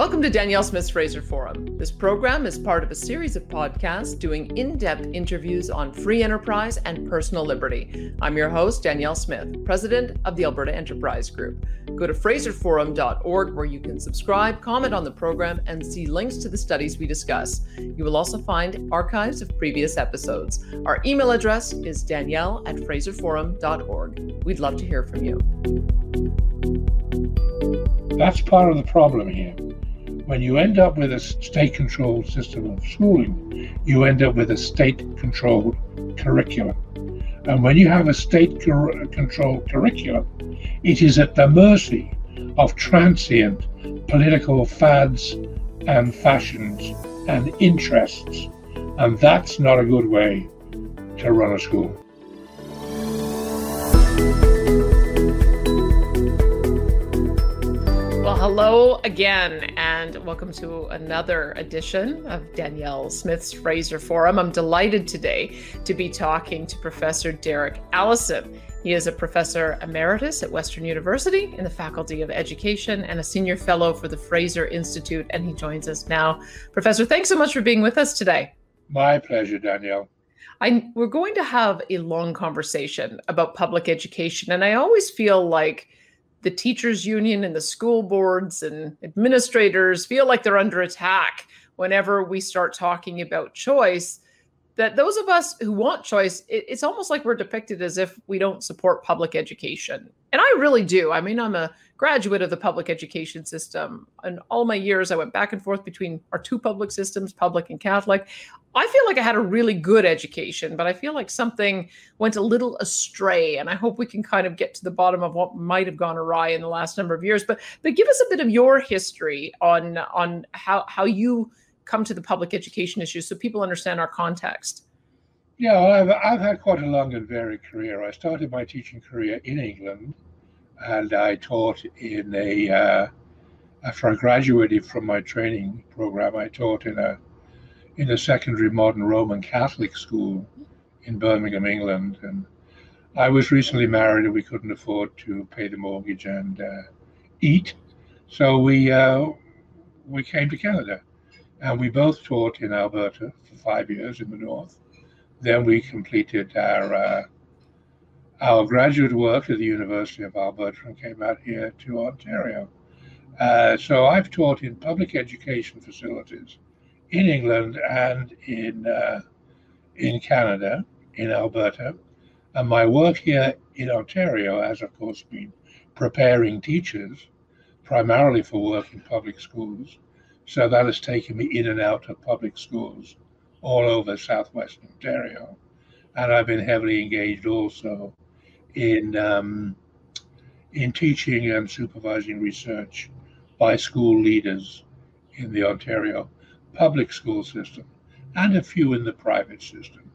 Welcome to Danielle Smith's Fraser Forum. This program is part of a series of podcasts doing in depth interviews on free enterprise and personal liberty. I'm your host, Danielle Smith, president of the Alberta Enterprise Group. Go to fraserforum.org where you can subscribe, comment on the program, and see links to the studies we discuss. You will also find archives of previous episodes. Our email address is danielle at fraserforum.org. We'd love to hear from you. That's part of the problem here when you end up with a state controlled system of schooling, you end up with a state controlled curriculum. And when you have a state controlled curriculum, it is at the mercy of transient political fads and fashions and interests. And that's not a good way to run a school. Hello again, and welcome to another edition of Danielle Smith's Fraser Forum. I'm delighted today to be talking to Professor Derek Allison. He is a professor emeritus at Western University in the Faculty of Education and a senior fellow for the Fraser Institute, and he joins us now. Professor, thanks so much for being with us today. My pleasure, Danielle. I, we're going to have a long conversation about public education, and I always feel like the teachers union and the school boards and administrators feel like they're under attack whenever we start talking about choice that those of us who want choice it, it's almost like we're depicted as if we don't support public education. And i really do. I mean i'm a graduate of the public education system and all my years i went back and forth between our two public systems public and catholic I feel like I had a really good education, but I feel like something went a little astray. And I hope we can kind of get to the bottom of what might have gone awry in the last number of years. But but give us a bit of your history on on how how you come to the public education issue so people understand our context. Yeah, well, I've, I've had quite a long and varied career. I started my teaching career in England, and I taught in a, uh, after I graduated from my training program, I taught in a in a secondary modern Roman Catholic school in Birmingham, England. And I was recently married and we couldn't afford to pay the mortgage and uh, eat. So we, uh, we came to Canada and we both taught in Alberta for five years in the north. Then we completed our, uh, our graduate work at the University of Alberta and came out here to Ontario. Uh, so I've taught in public education facilities in England and in uh, in Canada, in Alberta, and my work here in Ontario has, of course, been preparing teachers, primarily for work in public schools. So that has taken me in and out of public schools all over southwestern Ontario, and I've been heavily engaged also in um, in teaching and supervising research by school leaders in the Ontario public school system and a few in the private system.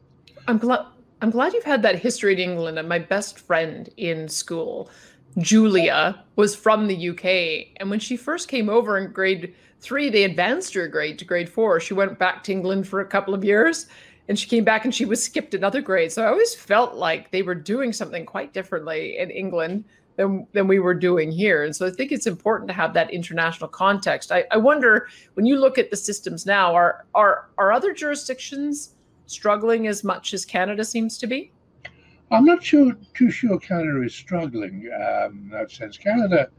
I'm glad I'm glad you've had that history in England. And my best friend in school, Julia, was from the UK. And when she first came over in grade three, they advanced her grade to grade four. She went back to England for a couple of years and she came back and she was skipped another grade. So I always felt like they were doing something quite differently in England than, than we were doing here. And so I think it's important to have that international context. I, I wonder when you look at the systems now, are are are other jurisdictions struggling as much as Canada seems to be? I'm not sure too sure Canada is struggling um, in that sense. Canada,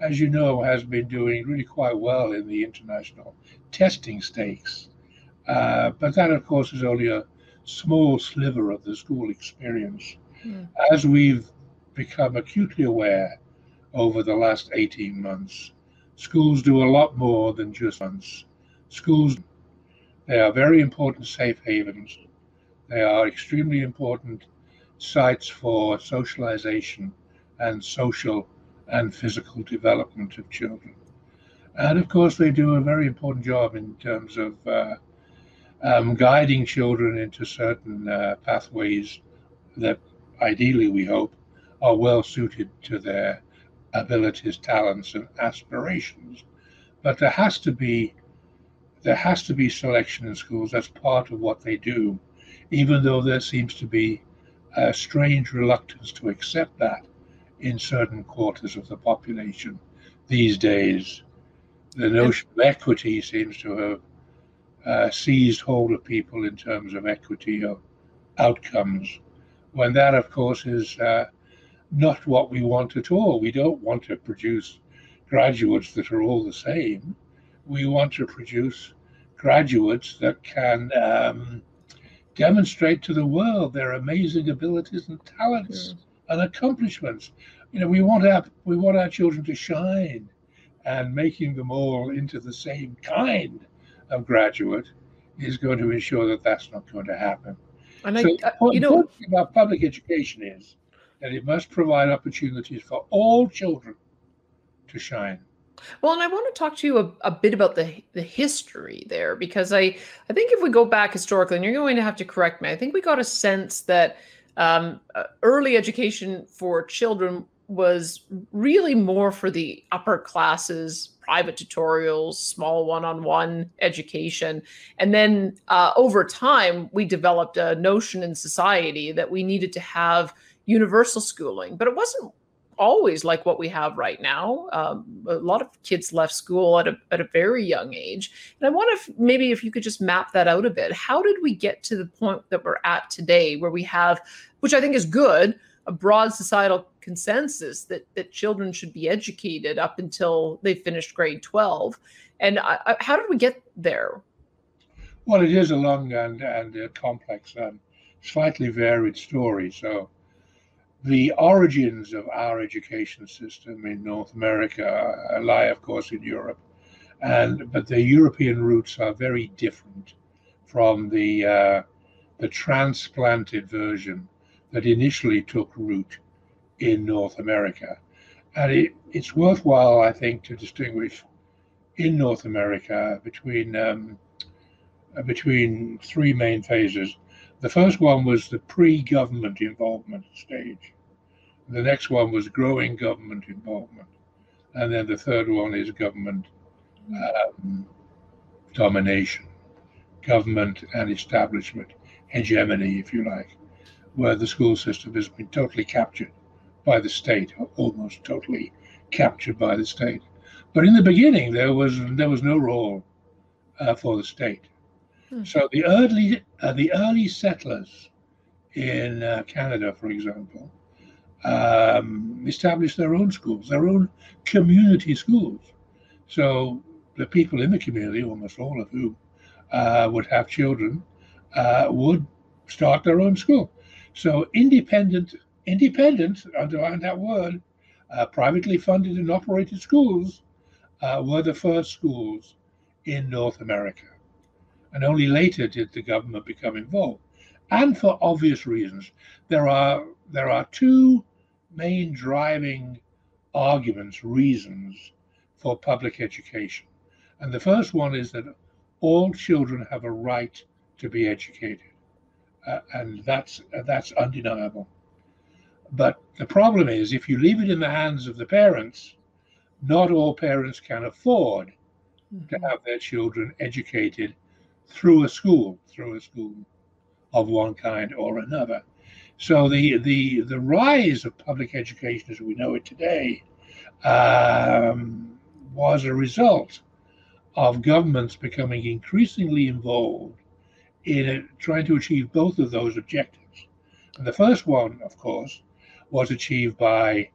as you know, has been doing really quite well in the international testing stakes. Uh, but that, of course, is only a small sliver of the school experience. Mm. As we've become acutely aware over the last 18 months. Schools do a lot more than just once. Schools, they are very important safe havens. They are extremely important sites for socialization and social and physical development of children. And of course, they do a very important job in terms of uh, um, guiding children into certain uh, pathways that ideally we hope are well suited to their abilities, talents, and aspirations. But there has to be there has to be selection in schools. That's part of what they do, even though there seems to be a strange reluctance to accept that in certain quarters of the population these days. the notion of equity seems to have uh, seized hold of people in terms of equity of outcomes, when that, of course, is uh, not what we want at all. We don't want to produce graduates that are all the same. We want to produce graduates that can um, demonstrate to the world their amazing abilities and talents mm. and accomplishments. You know, we want our we want our children to shine, and making them all into the same kind of graduate is going to ensure that that's not going to happen. And so I, uh, you know, thing about public education is that it must provide opportunities for all children to shine. Well, and I want to talk to you a, a, bit about the the history there because I I think if we go back historically, and you're going to have to correct me, I think we got a sense that um, uh, early education for children was really more for the upper classes, private tutorials, small one-on-one education, and then uh, over time we developed a notion in society that we needed to have universal schooling, but it wasn't always like what we have right now. Um, a lot of kids left school at a, at a very young age. And I wonder if maybe if you could just map that out a bit. How did we get to the point that we're at today where we have, which I think is good, a broad societal consensus that, that children should be educated up until they finished grade 12? And how did we get there? Well, it is a long and, and complex and slightly varied story. So the origins of our education system in North America lie, of course, in Europe, and but the European roots are very different from the uh, the transplanted version that initially took root in North America, and it, it's worthwhile, I think, to distinguish in North America between um, between three main phases. The first one was the pre-government involvement stage. The next one was growing government involvement. And then the third one is government um, domination, government and establishment hegemony, if you like, where the school system has been totally captured by the state, almost totally captured by the state. But in the beginning, there was there was no role uh, for the state. Hmm. So the early uh, the early settlers in uh, Canada, for example, um, established their own schools, their own community schools. So the people in the community, almost all of whom uh, would have children, uh, would start their own school. So independent, independent, underline that word, uh, privately funded and operated schools uh, were the first schools in North America. And only later did the government become involved. And for obvious reasons, there are there are two main driving arguments, reasons for public education. And the first one is that all children have a right to be educated. Uh, and that's that's undeniable. But the problem is, if you leave it in the hands of the parents, not all parents can afford mm-hmm. to have their children educated through a school, through a school of one kind or another. So the the the rise of public education as we know it today um, was a result of governments becoming increasingly involved in trying to achieve both of those objectives. And the first one, of course, was achieved by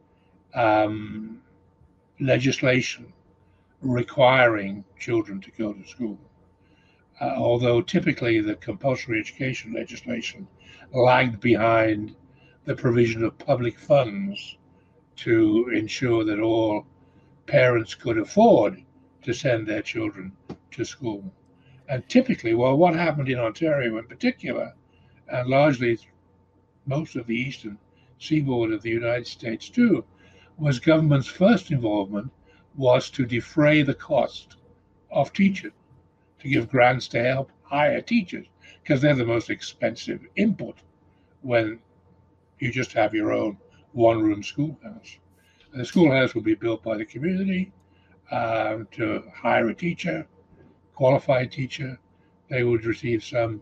um, legislation requiring children to go to school. Uh, although typically the compulsory education legislation lagged behind the provision of public funds to ensure that all parents could afford to send their children to school. And typically, well, what happened in Ontario in particular, and largely most of the eastern seaboard of the United States too, was government's first involvement was to defray the cost of teaching, to give grants to help hire teachers because they're the most expensive input when you just have your own one room schoolhouse. And the schoolhouse will be built by the community um, to hire a teacher, qualified teacher. They would receive some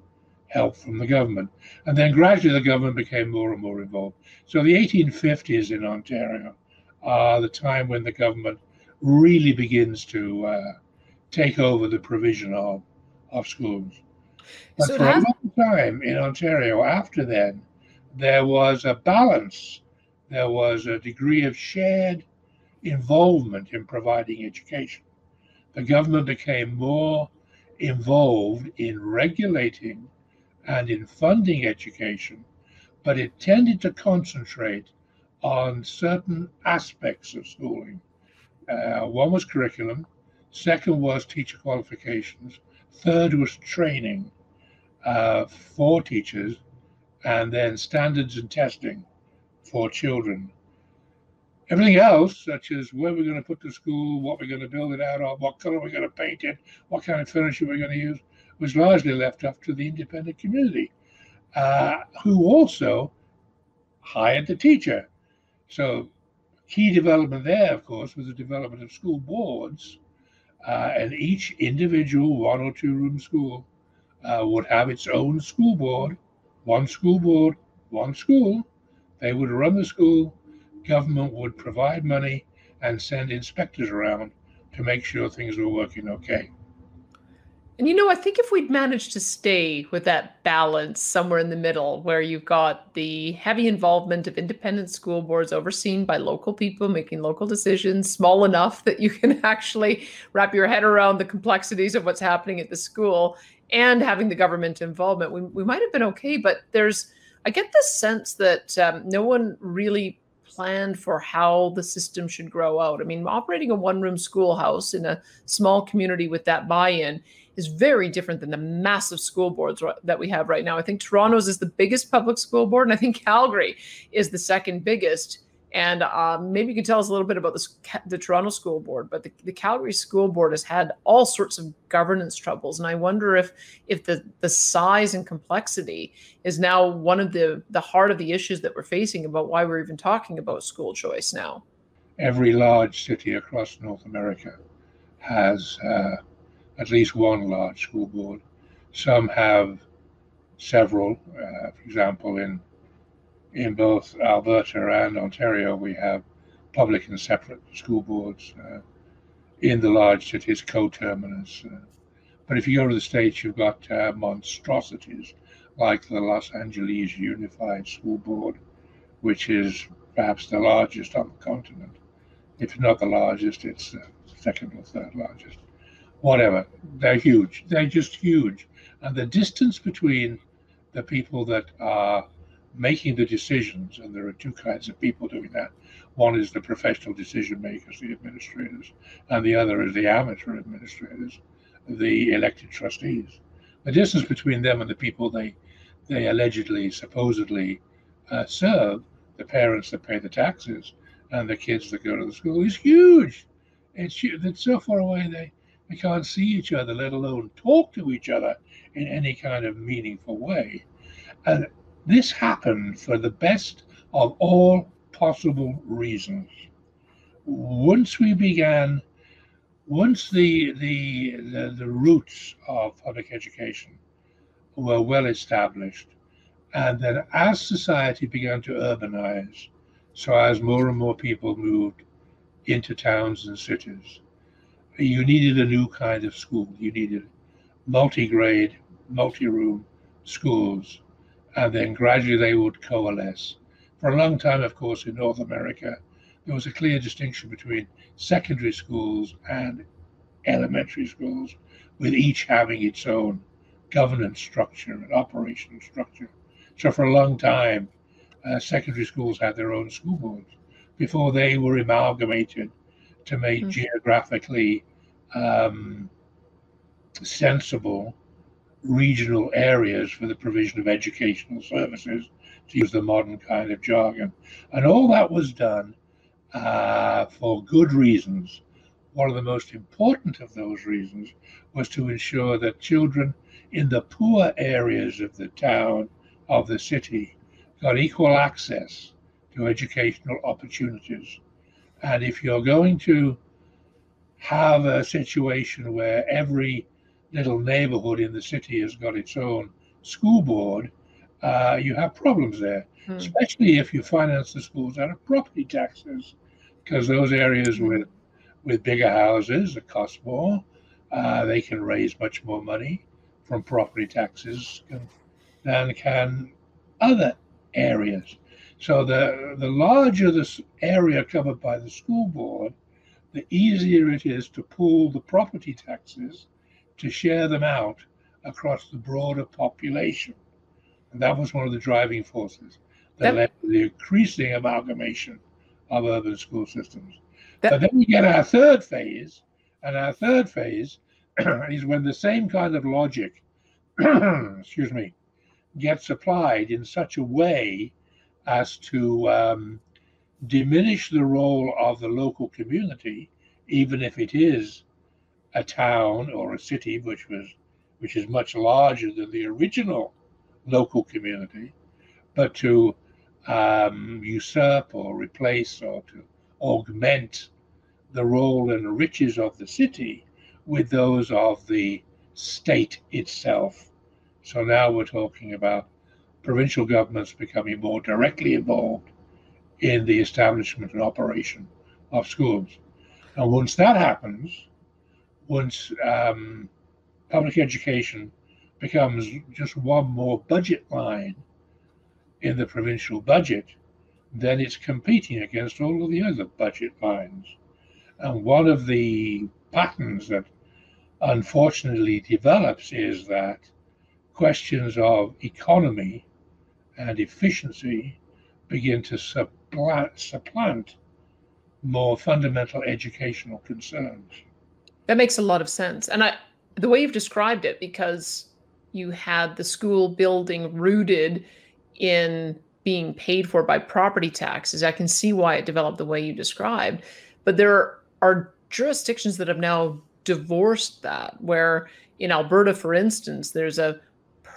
help from the government. And then gradually the government became more and more involved. So the 1850s in Ontario are the time when the government really begins to uh, take over the provision of, of schools. But so for a long time in Ontario after then, there was a balance. There was a degree of shared involvement in providing education. The government became more involved in regulating and in funding education, but it tended to concentrate on certain aspects of schooling. Uh, one was curriculum, second was teacher qualifications, third was training uh, for teachers, and then standards and testing for children. Everything else, such as where we're going to put the school, what we're going to build it out of, what color we're going to paint it, what kind of furniture we're going to use, was largely left up to the independent community, uh, who also hired the teacher. So, key development there, of course, was the development of school boards, uh, and each individual one or two room school uh, would have its own school board, one school board, one school. They would run the school. Government would provide money and send inspectors around to make sure things were working okay. And you know, I think if we'd managed to stay with that balance somewhere in the middle, where you've got the heavy involvement of independent school boards overseen by local people making local decisions, small enough that you can actually wrap your head around the complexities of what's happening at the school, and having the government involvement, we, we might have been okay. But there's, I get the sense that um, no one really planned for how the system should grow out. I mean, operating a one room schoolhouse in a small community with that buy in is very different than the massive school boards that we have right now. I think Toronto's is the biggest public school board, and I think Calgary is the second biggest. And um, maybe you can tell us a little bit about the, the Toronto School Board, but the, the, Calgary School Board has had all sorts of governance troubles, and I wonder if if the the size and complexity is now one of the the heart of the issues that we're facing about why we're even talking about school choice now. Every large city across North America has uh, at least one large school board. Some have several. Uh, for example, in in both Alberta and Ontario, we have public and separate school boards. Uh, in the large cities, coterminous. Uh, but if you go to the states, you've got uh, monstrosities like the Los Angeles Unified School Board, which is perhaps the largest on the continent. If not the largest, it's the second or third largest whatever. They're huge. They're just huge. And the distance between the people that are making the decisions, and there are two kinds of people doing that. One is the professional decision makers, the administrators, and the other is the amateur administrators, the elected trustees. The distance between them and the people they they allegedly, supposedly uh, serve, the parents that pay the taxes and the kids that go to the school, is huge. It's, it's so far away they we can't see each other, let alone talk to each other in any kind of meaningful way. And this happened for the best of all possible reasons. Once we began, once the, the, the, the roots of public education were well established, and then as society began to urbanize, so as more and more people moved into towns and cities, you needed a new kind of school. You needed multi-grade, multi-room schools, and then gradually they would coalesce. For a long time, of course, in North America, there was a clear distinction between secondary schools and elementary schools, with each having its own governance structure and operational structure. So for a long time, uh, secondary schools had their own school boards before they were amalgamated to make mm-hmm. geographically um, sensible regional areas for the provision of educational services, to use the modern kind of jargon. And all that was done uh, for good reasons. One of the most important of those reasons was to ensure that children in the poor areas of the town, of the city, got equal access to educational opportunities. And if you're going to have a situation where every little neighborhood in the city has got its own school board, uh, you have problems there, hmm. especially if you finance the schools out of property taxes, because those areas with with bigger houses that cost more, uh, they can raise much more money from property taxes than can other areas. So the, the larger this area covered by the school board, the easier it is to pool the property taxes to share them out across the broader population. And that was one of the driving forces that yep. led to the increasing amalgamation of urban school systems. That- but then we get our third phase, and our third phase is when the same kind of logic, excuse me, gets applied in such a way as to um, diminish the role of the local community, even if it is a town or a city which was which is much larger than the original local community, but to um, usurp or replace or to augment the role and riches of the city with those of the state itself. So now we're talking about provincial governments becoming more directly involved in the establishment and operation of schools. And once that happens, once um, public education becomes just one more budget line in the provincial budget, then it's competing against all of the other budget lines. And one of the patterns that unfortunately develops is that questions of economy and efficiency begin to supplant, supplant more fundamental educational concerns. That makes a lot of sense. And I, the way you've described it, because you had the school building rooted in being paid for by property taxes, I can see why it developed the way you described. But there are jurisdictions that have now divorced that, where in Alberta, for instance, there's a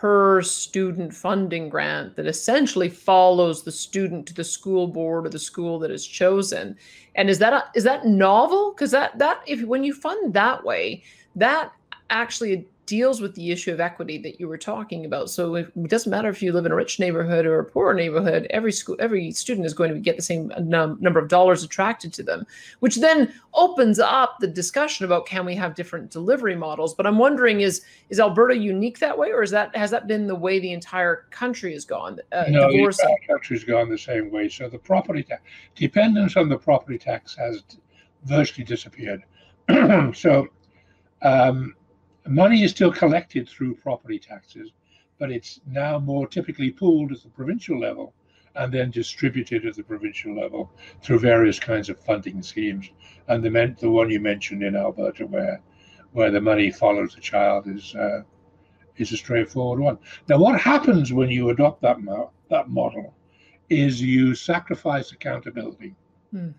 per student funding grant that essentially follows the student to the school board or the school that is chosen. And is that a, is that novel? Because that that if when you fund that way, that actually deals with the issue of equity that you were talking about. So it doesn't matter if you live in a rich neighborhood or a poor neighborhood. Every school, every student is going to get the same num- number of dollars attracted to them, which then opens up the discussion about can we have different delivery models. But I'm wondering is is Alberta unique that way, or is that has that been the way the entire country has gone? Uh, no, the entire country's gone the same way. So the property tax dependence on the property tax has virtually disappeared. so. Um, money is still collected through property taxes, but it's now more typically pooled at the provincial level and then distributed at the provincial level through various kinds of funding schemes. And the the one you mentioned in Alberta, where where the money follows the child, is uh, is a straightforward one. Now, what happens when you adopt that mo- that model is you sacrifice accountability. Hmm.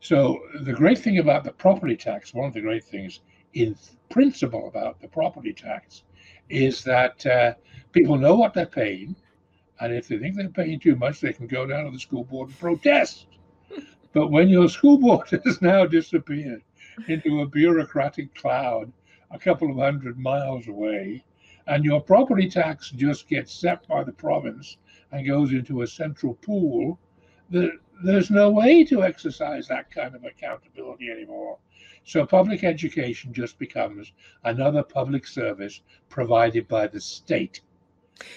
So the great thing about the property tax, one of the great things in principle about the property tax is that uh, people know what they're paying, and if they think they're paying too much, they can go down to the school board and protest. But when your school board has now disappeared into a bureaucratic cloud a couple of hundred miles away, and your property tax just gets set by the province and goes into a central pool, the, there's no way to exercise that kind of accountability anymore. So public education just becomes another public service provided by the state.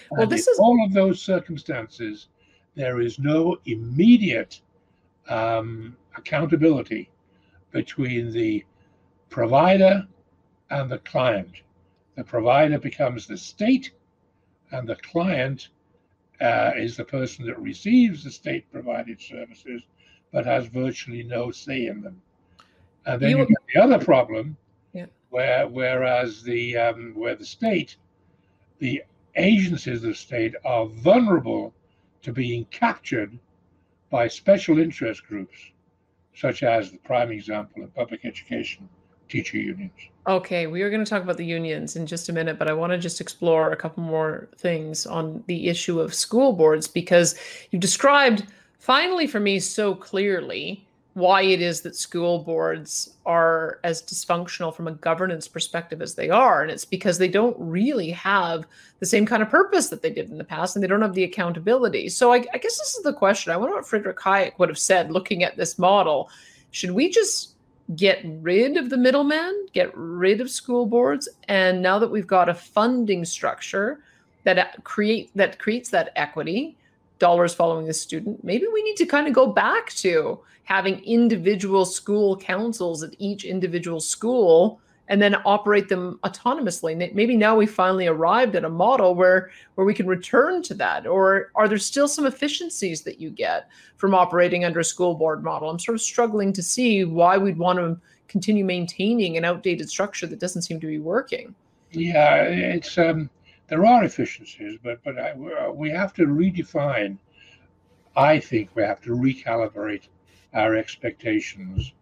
Well, and this in is all of those circumstances. There is no immediate um, accountability between the provider and the client. The provider becomes the state, and the client uh, is the person that receives the state provided services but has virtually no say in them. And then you, you get the other problem, yeah. where whereas the um, where the state, the agencies of the state are vulnerable to being captured by special interest groups, such as the prime example of public education teacher unions. Okay, we are going to talk about the unions in just a minute, but I want to just explore a couple more things on the issue of school boards because you described finally for me so clearly why it is that school boards are as dysfunctional from a governance perspective as they are. And it's because they don't really have the same kind of purpose that they did in the past and they don't have the accountability. So I, I guess this is the question. I wonder what Friedrich Hayek would have said looking at this model. Should we just get rid of the middleman, get rid of school boards, and now that we've got a funding structure that create that creates that equity, dollars following the student, maybe we need to kind of go back to having individual school councils at each individual school and then operate them autonomously. Maybe now we finally arrived at a model where where we can return to that. Or are there still some efficiencies that you get from operating under a school board model? I'm sort of struggling to see why we'd want to continue maintaining an outdated structure that doesn't seem to be working. Yeah, it's um, there are efficiencies, but but I, we have to redefine. I think we have to recalibrate our expectations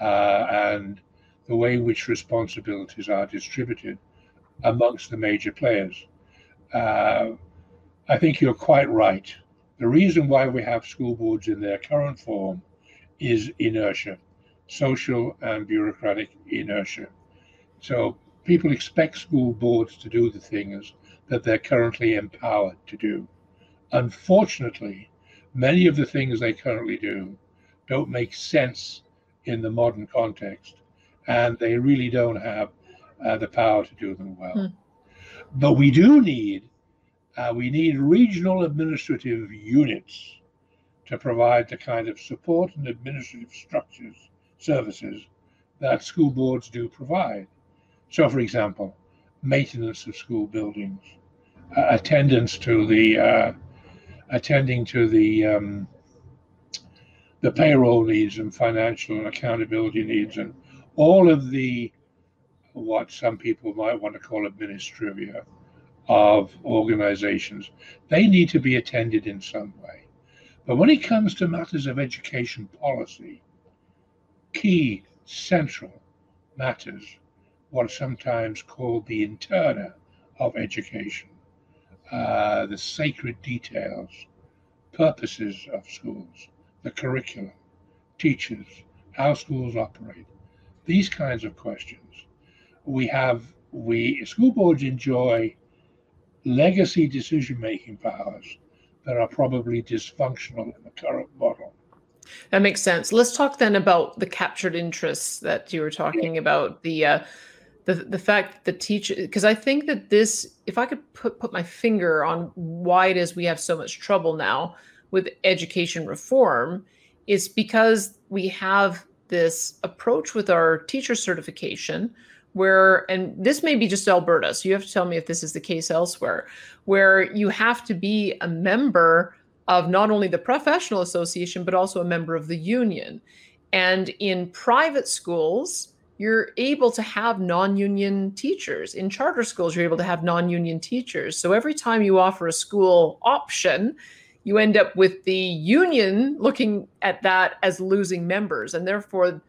uh, and the way in which responsibilities are distributed amongst the major players. Uh, I think you're quite right. The reason why we have school boards in their current form is inertia, social and bureaucratic inertia. So people expect school boards to do the things that they're currently empowered to do. Unfortunately, many of the things they currently do don't make sense in the modern context and they really don't have uh, the power to do them well. Mm. But we do need uh, we need regional administrative units to provide the kind of support and administrative structures services that school boards do provide. So, for example, maintenance of school buildings, attendance to the uh, attending to the um, the payroll needs and financial and accountability needs and all of the what some people might want to call administrivia of organizations, they need to be attended in some way. But when it comes to matters of education policy, key, central matters, what are sometimes called the interna of education, uh, the sacred details, purposes of schools, the curriculum, teachers, how schools operate, these kinds of questions. We have we school boards enjoy legacy decision making powers that are probably dysfunctional in the current model. That makes sense. Let's talk then about the captured interests that you were talking yeah. about. The uh, the the fact that the teacher, because I think that this, if I could put put my finger on why it is we have so much trouble now with education reform, is because we have this approach with our teacher certification where and this may be just Alberta so you have to tell me if this is the case elsewhere where you have to be a member of not only the professional association but also a member of the union. And in private schools you're able to have non-union teachers. In charter schools you're able to have non-union teachers. So every time you offer a school option you end up with the union looking at that as losing members. And therefore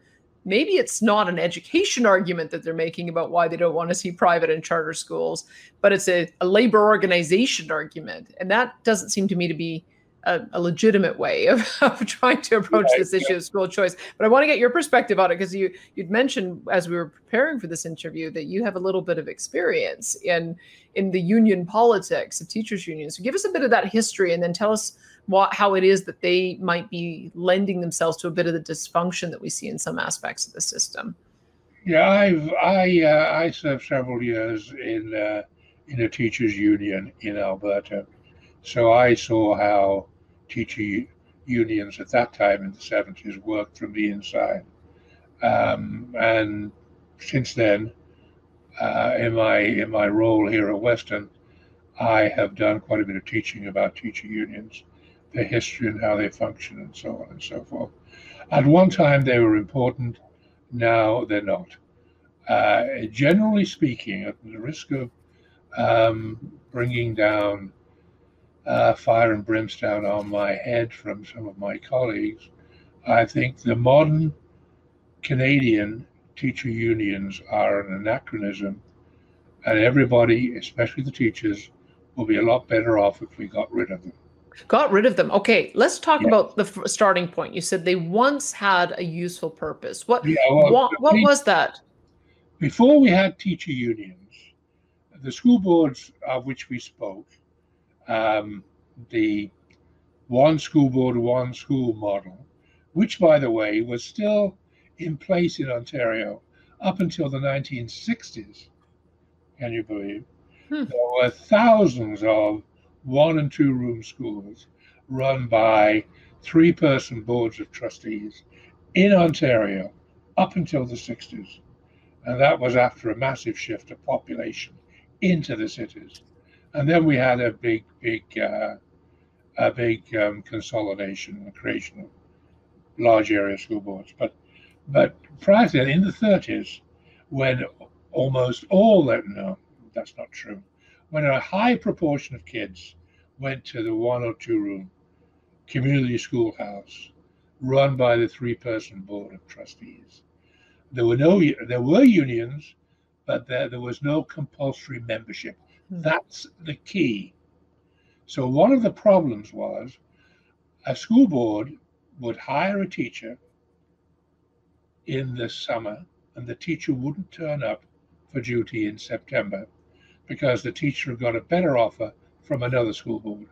maybe it's not an education argument that they're making about why they don't want to see private and charter schools but it's a, a labor organization argument. And that doesn't seem to me to be a, a legitimate way of, of, trying to approach right, this issue yeah. of school choice. But I want to get your perspective on it because you you'd mentioned as we were preparing for this interview that you have a little bit of experience in in the union politics of teachers unions. So give us a bit of that history and then tell us what how it is that they might be lending themselves to a bit of the dysfunction that we see in some aspects of the system. Yeah, I've I uh, I served several years in uh, in a teachers union in Alberta so I saw how teacher unions at that time in the 70s worked from the inside. Um, and since then, uh, in my in my role here at Western, I have done quite a bit of teaching about teacher unions, their history and how they function, and so on and so forth. At one time, they were important. Now they're not. Uh, generally speaking, at the risk of um, bringing down uh, fire and brimstone on my head from some of my colleagues. I think the modern Canadian teacher unions are an anachronism, and everybody, especially the teachers, will be a lot better off if we got rid of them. Got rid of them. Okay, let's talk yeah. about the f- starting point. You said they once had a useful purpose. What yeah, well, what, what was that? Before we had teacher unions, the school boards of which we spoke um, the one school board, one school model, which, by the way, was still in place in Ontario up until the 1960s. Can you believe? Hmm. There were thousands of one and two room schools run by three person boards of trustees in Ontario up until the 60s. And that was after a massive shift of population into the cities. And then we had a big, big, uh, a big um, consolidation and creation of large area school boards. But, but prior to that, in the 30s, when almost all no, that's not true, when a high proportion of kids went to the one or two room community schoolhouse run by the three person board of trustees. There were no there were unions, but there, there was no compulsory membership. That's the key. So one of the problems was a school board would hire a teacher in the summer and the teacher wouldn't turn up for duty in September because the teacher got a better offer from another school board.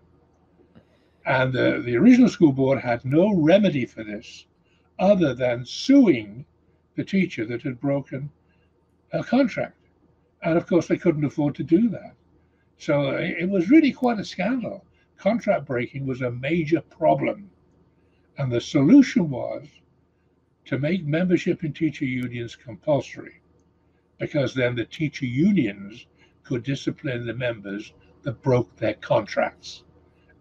And the, the original school board had no remedy for this other than suing the teacher that had broken a contract. And of course, they couldn't afford to do that. So uh, it was really quite a scandal. Contract breaking was a major problem. And the solution was to make membership in teacher unions compulsory, because then the teacher unions could discipline the members that broke their contracts.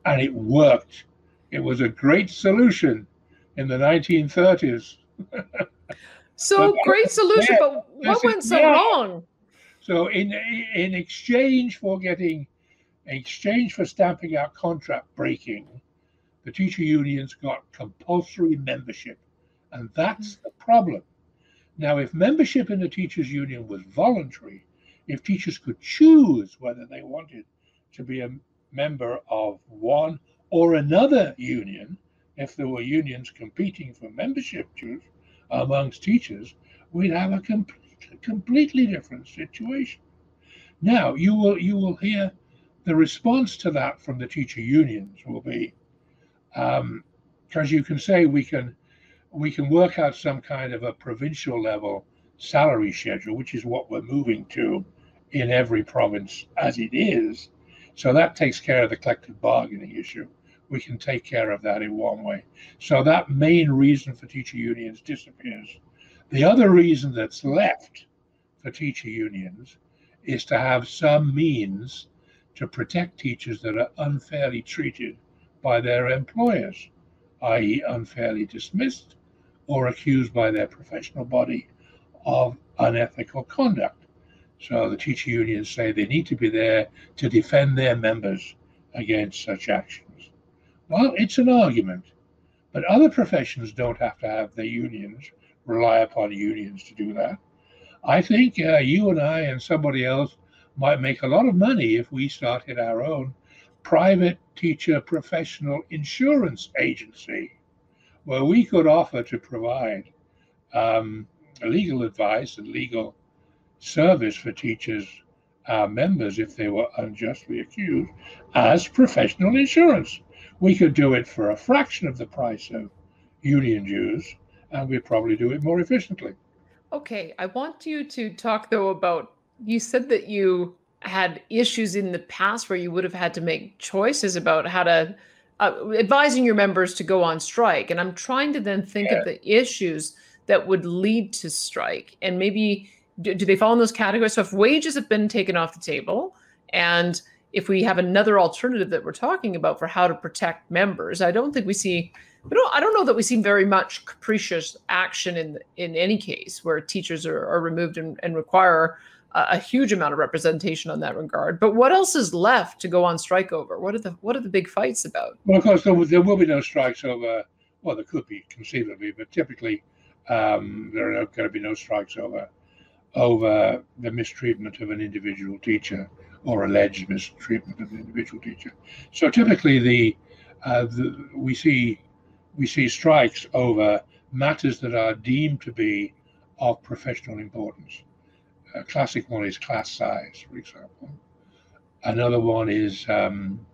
And it worked. It was a great solution in the 1930s. so but, great solution, yeah, but what went so yeah. wrong? So in in exchange for getting in exchange for stamping out contract breaking, the teacher unions got compulsory membership. And that's mm-hmm. the problem. Now, if membership in the teachers' union was voluntary, if teachers could choose whether they wanted to be a member of one or another union, if there were unions competing for membership amongst teachers, we'd have a com- completely different situation. Now, you will you will hear the response to that from the teacher unions will be because um, you can say we can we can work out some kind of a provincial level salary schedule, which is what we're moving to in every province as it is. So that takes care of the collective bargaining issue. We can take care of that in one way. So that main reason for teacher unions disappears. The other reason that's left for teacher unions is to have some means to protect teachers that are unfairly treated by their employers, i.e., unfairly dismissed or accused by their professional body of unethical conduct. So the teacher unions say they need to be there to defend their members against such actions. Well, it's an argument, but other professions don't have to have their unions rely upon unions to do that. I think uh, you and I and somebody else might make a lot of money if we started our own private teacher professional insurance agency where we could offer to provide um, legal advice and legal service for teachers, our members, if they were unjustly accused, as professional insurance. We could do it for a fraction of the price of union dues, and we'd probably do it more efficiently. Okay, I want you to talk though about you said that you had issues in the past where you would have had to make choices about how to uh, advising your members to go on strike and i'm trying to then think yeah. of the issues that would lead to strike and maybe do, do, they fall in those categories? So if wages have been taken off the table, and if we have another alternative that we're talking about for how to protect members, I don't think we see. I don't, I don't know that we see very much capricious action in in any case where teachers are, are removed and, and require a, a huge amount of representation on that regard. But what else is left to go on strike over? What are the what are the big fights about? Well, of course, there, there will be no strikes over. Well, there could be conceivably, but typically um, there are going to be no strikes over over the mistreatment of an individual teacher or alleged mistreatment of an individual teacher. So typically, the, uh, the we see we see strikes over matters that are deemed to be of professional importance. A classic one is class size, for example. Another one is um,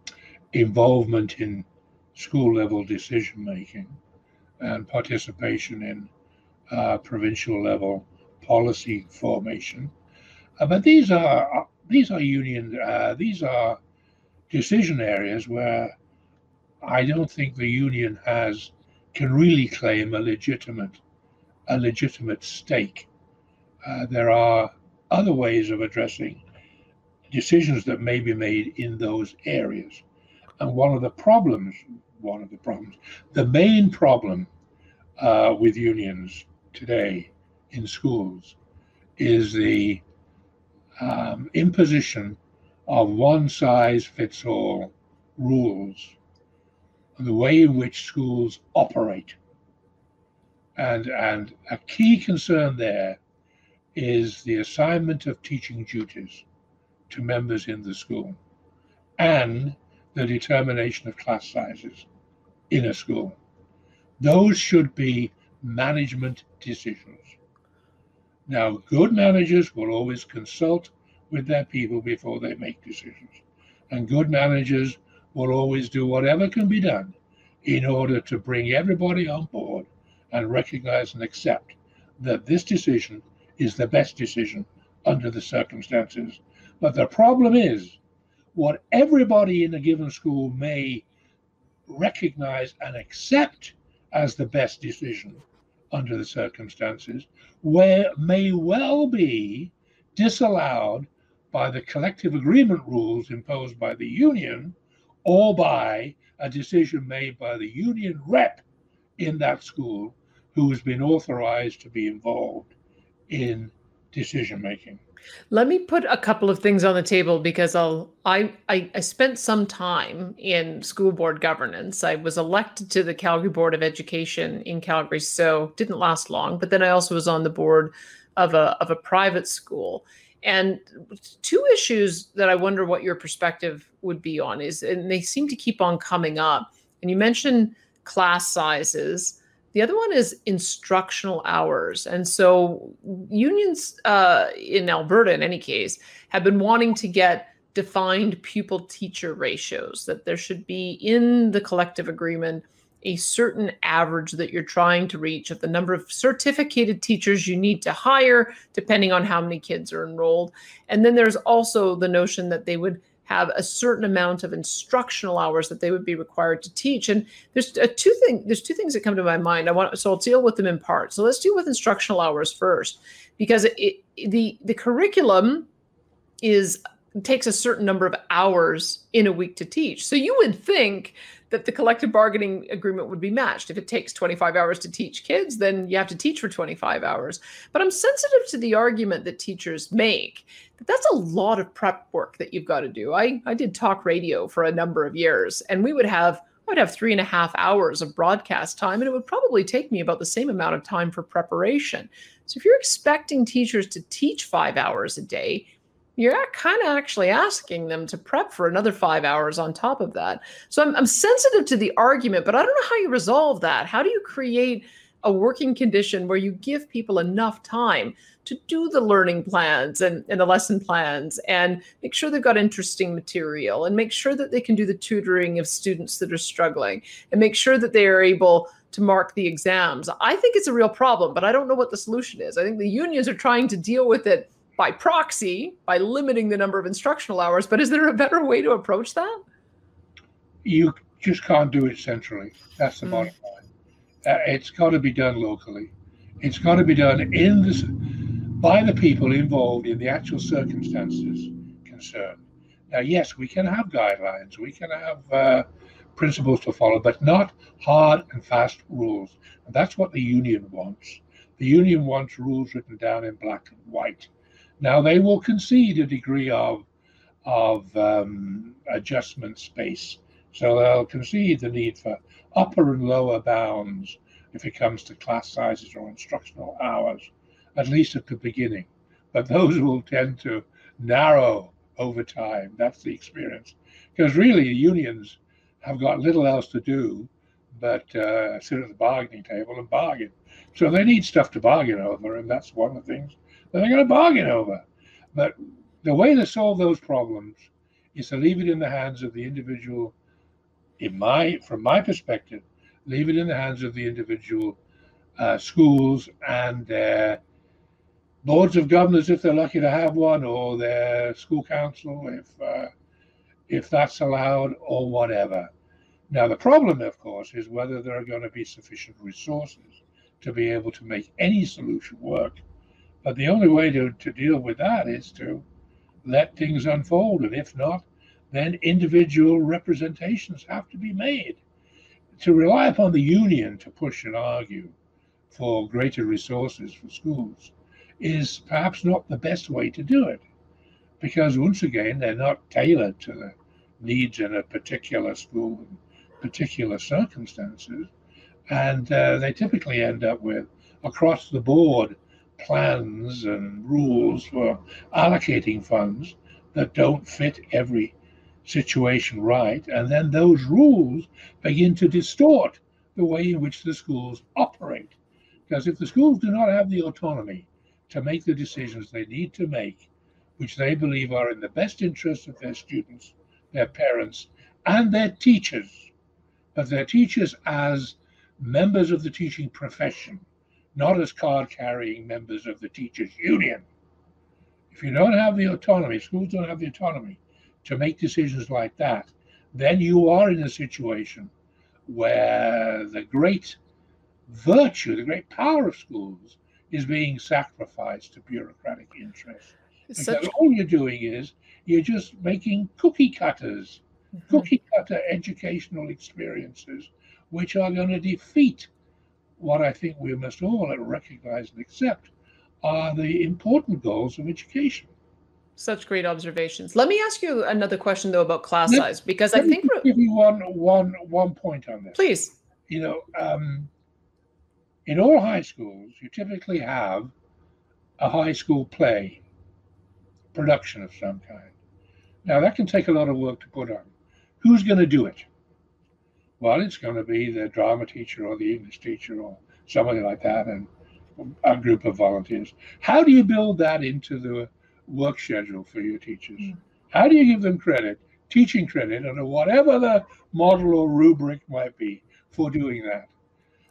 involvement in school level decision making and participation in uh, provincial level policy formation. Uh, but these are these are union uh, these are decision areas where I don't think the union has can really claim a legitimate a legitimate stake. Uh, there are other ways of addressing decisions that may be made in those areas. And one of the problems, one of the problems, the main problem uh, with unions today in schools is the um, imposition of one size fits all rules the way in which schools operate. And, and a key concern there is the assignment of teaching duties to members in the school and the determination of class sizes in a school. Those should be management decisions. Now, good managers will always consult with their people before they make decisions. And good managers will always do whatever can be done in order to bring everybody on board and recognize and accept that this decision is the best decision under the circumstances. But the problem is, what everybody in a given school may recognize and accept as the best decision under the circumstances, where may well be disallowed by the collective agreement rules imposed by the union or by a decision made by the union rep in that school who has been authorized to be involved in decision making. Let me put a couple of things on the table because I'll I, I, I spent some time in school board governance. I was elected to the Calgary Board of Education in Calgary, so didn't last long. But then I also was on the board of a of a private school. And two issues that I wonder what your perspective would be on is, and they seem to keep on coming up. And you mentioned class sizes. The other one is instructional hours. And so unions uh, in Alberta, in any case, have been wanting to get defined pupil teacher ratios, that there should be in the collective agreement a certain average that you're trying to reach of the number of certificated teachers you need to hire, depending on how many kids are enrolled. And then there's also the notion that they would have a certain amount of instructional hours that they would be required to teach. And there's a two thing there's two things that come to my mind. I want so I'll deal with them in part. So let's deal with instructional hours first, because it, the the curriculum is takes a certain number of hours in a week to teach. So you would think that the collective bargaining agreement would be matched. If it takes 25 hours to teach kids, then you have to teach for 25 hours. But I'm sensitive to the argument that teachers make that that's a lot of prep work that you've got to do. I, I did talk radio for a number of years, and we would have I would have three and a half hours of broadcast time, and it would probably take me about the same amount of time for preparation. So if you're expecting teachers to teach five hours a day, you're kind of actually asking them to prep for another five hours on top of that. So I'm, I'm sensitive to the argument, but I don't know how you resolve that. How do you create a working condition where you give people enough time to do the learning plans and, and the lesson plans and make sure they've got interesting material and make sure that they can do the tutoring of students that are struggling and make sure that they are able to mark the exams. I think it's a real problem, but I don't know what the solution is. I think the unions are trying to deal with it by proxy by limiting the number of instructional hours. But is there a better way to approach that? You just can't do it centrally. That's the mm. bottom line. Uh, it's got to be done locally. It's got to be done in this by the people involved in the actual circumstances concerned. Now, yes, we can have guidelines, we can have uh, principles to follow, but not hard and fast rules. And that's what the union wants. The union wants rules written down in black and white. Now they will concede a degree of of um, adjustment space, so they'll concede the need for upper and lower bounds if it comes to class sizes or instructional hours, at least at the beginning. But those will tend to narrow over time. That's the experience, because really unions have got little else to do but uh, sit at the bargaining table and bargain. So they need stuff to bargain over, and that's one of the things that they're going to bargain over. But the way to solve those problems is to leave it in the hands of the individual. In my, from my perspective, leave it in the hands of the individual uh, schools and their boards of governors, if they're lucky to have one, or their school council, if uh, if that's allowed, or whatever. Now, the problem, of course, is whether there are going to be sufficient resources to be able to make any solution work. But the only way to, to deal with that is to let things unfold. And if not, then individual representations have to be made. To rely upon the union to push and argue for greater resources for schools is perhaps not the best way to do it. Because once again, they're not tailored to the needs in a particular school and particular circumstances. And uh, they typically end up with across the board plans and rules for allocating funds that don't fit every situation right. And then those rules begin to distort the way in which the schools operate. Because if the schools do not have the autonomy to make the decisions they need to make, which they believe are in the best interest of their students, their parents, and their teachers, but their teachers as members of the teaching profession, not as card carrying members of the teachers' union. If you don't have the autonomy, schools don't have the autonomy to make decisions like that, then you are in a situation where the great virtue, the great power of schools is being sacrificed to bureaucratic interests. Because Such... all you're doing is you're just making cookie cutters, mm-hmm. cookie cutter educational experiences, which are going to defeat what I think we must all recognize and accept are the important goals of education. Such great observations. Let me ask you another question though about class let, size because I think give you one one one point on this. Please. You know, um, in all high schools, you typically have a high school play production of some kind. Now that can take a lot of work to put on. Who's going to do it? Well, it's going to be the drama teacher or the English teacher or somebody like that, and a group of volunteers. How do you build that into the work schedule for your teachers? Mm. How do you give them credit, teaching credit, and whatever the model or rubric might be for doing that?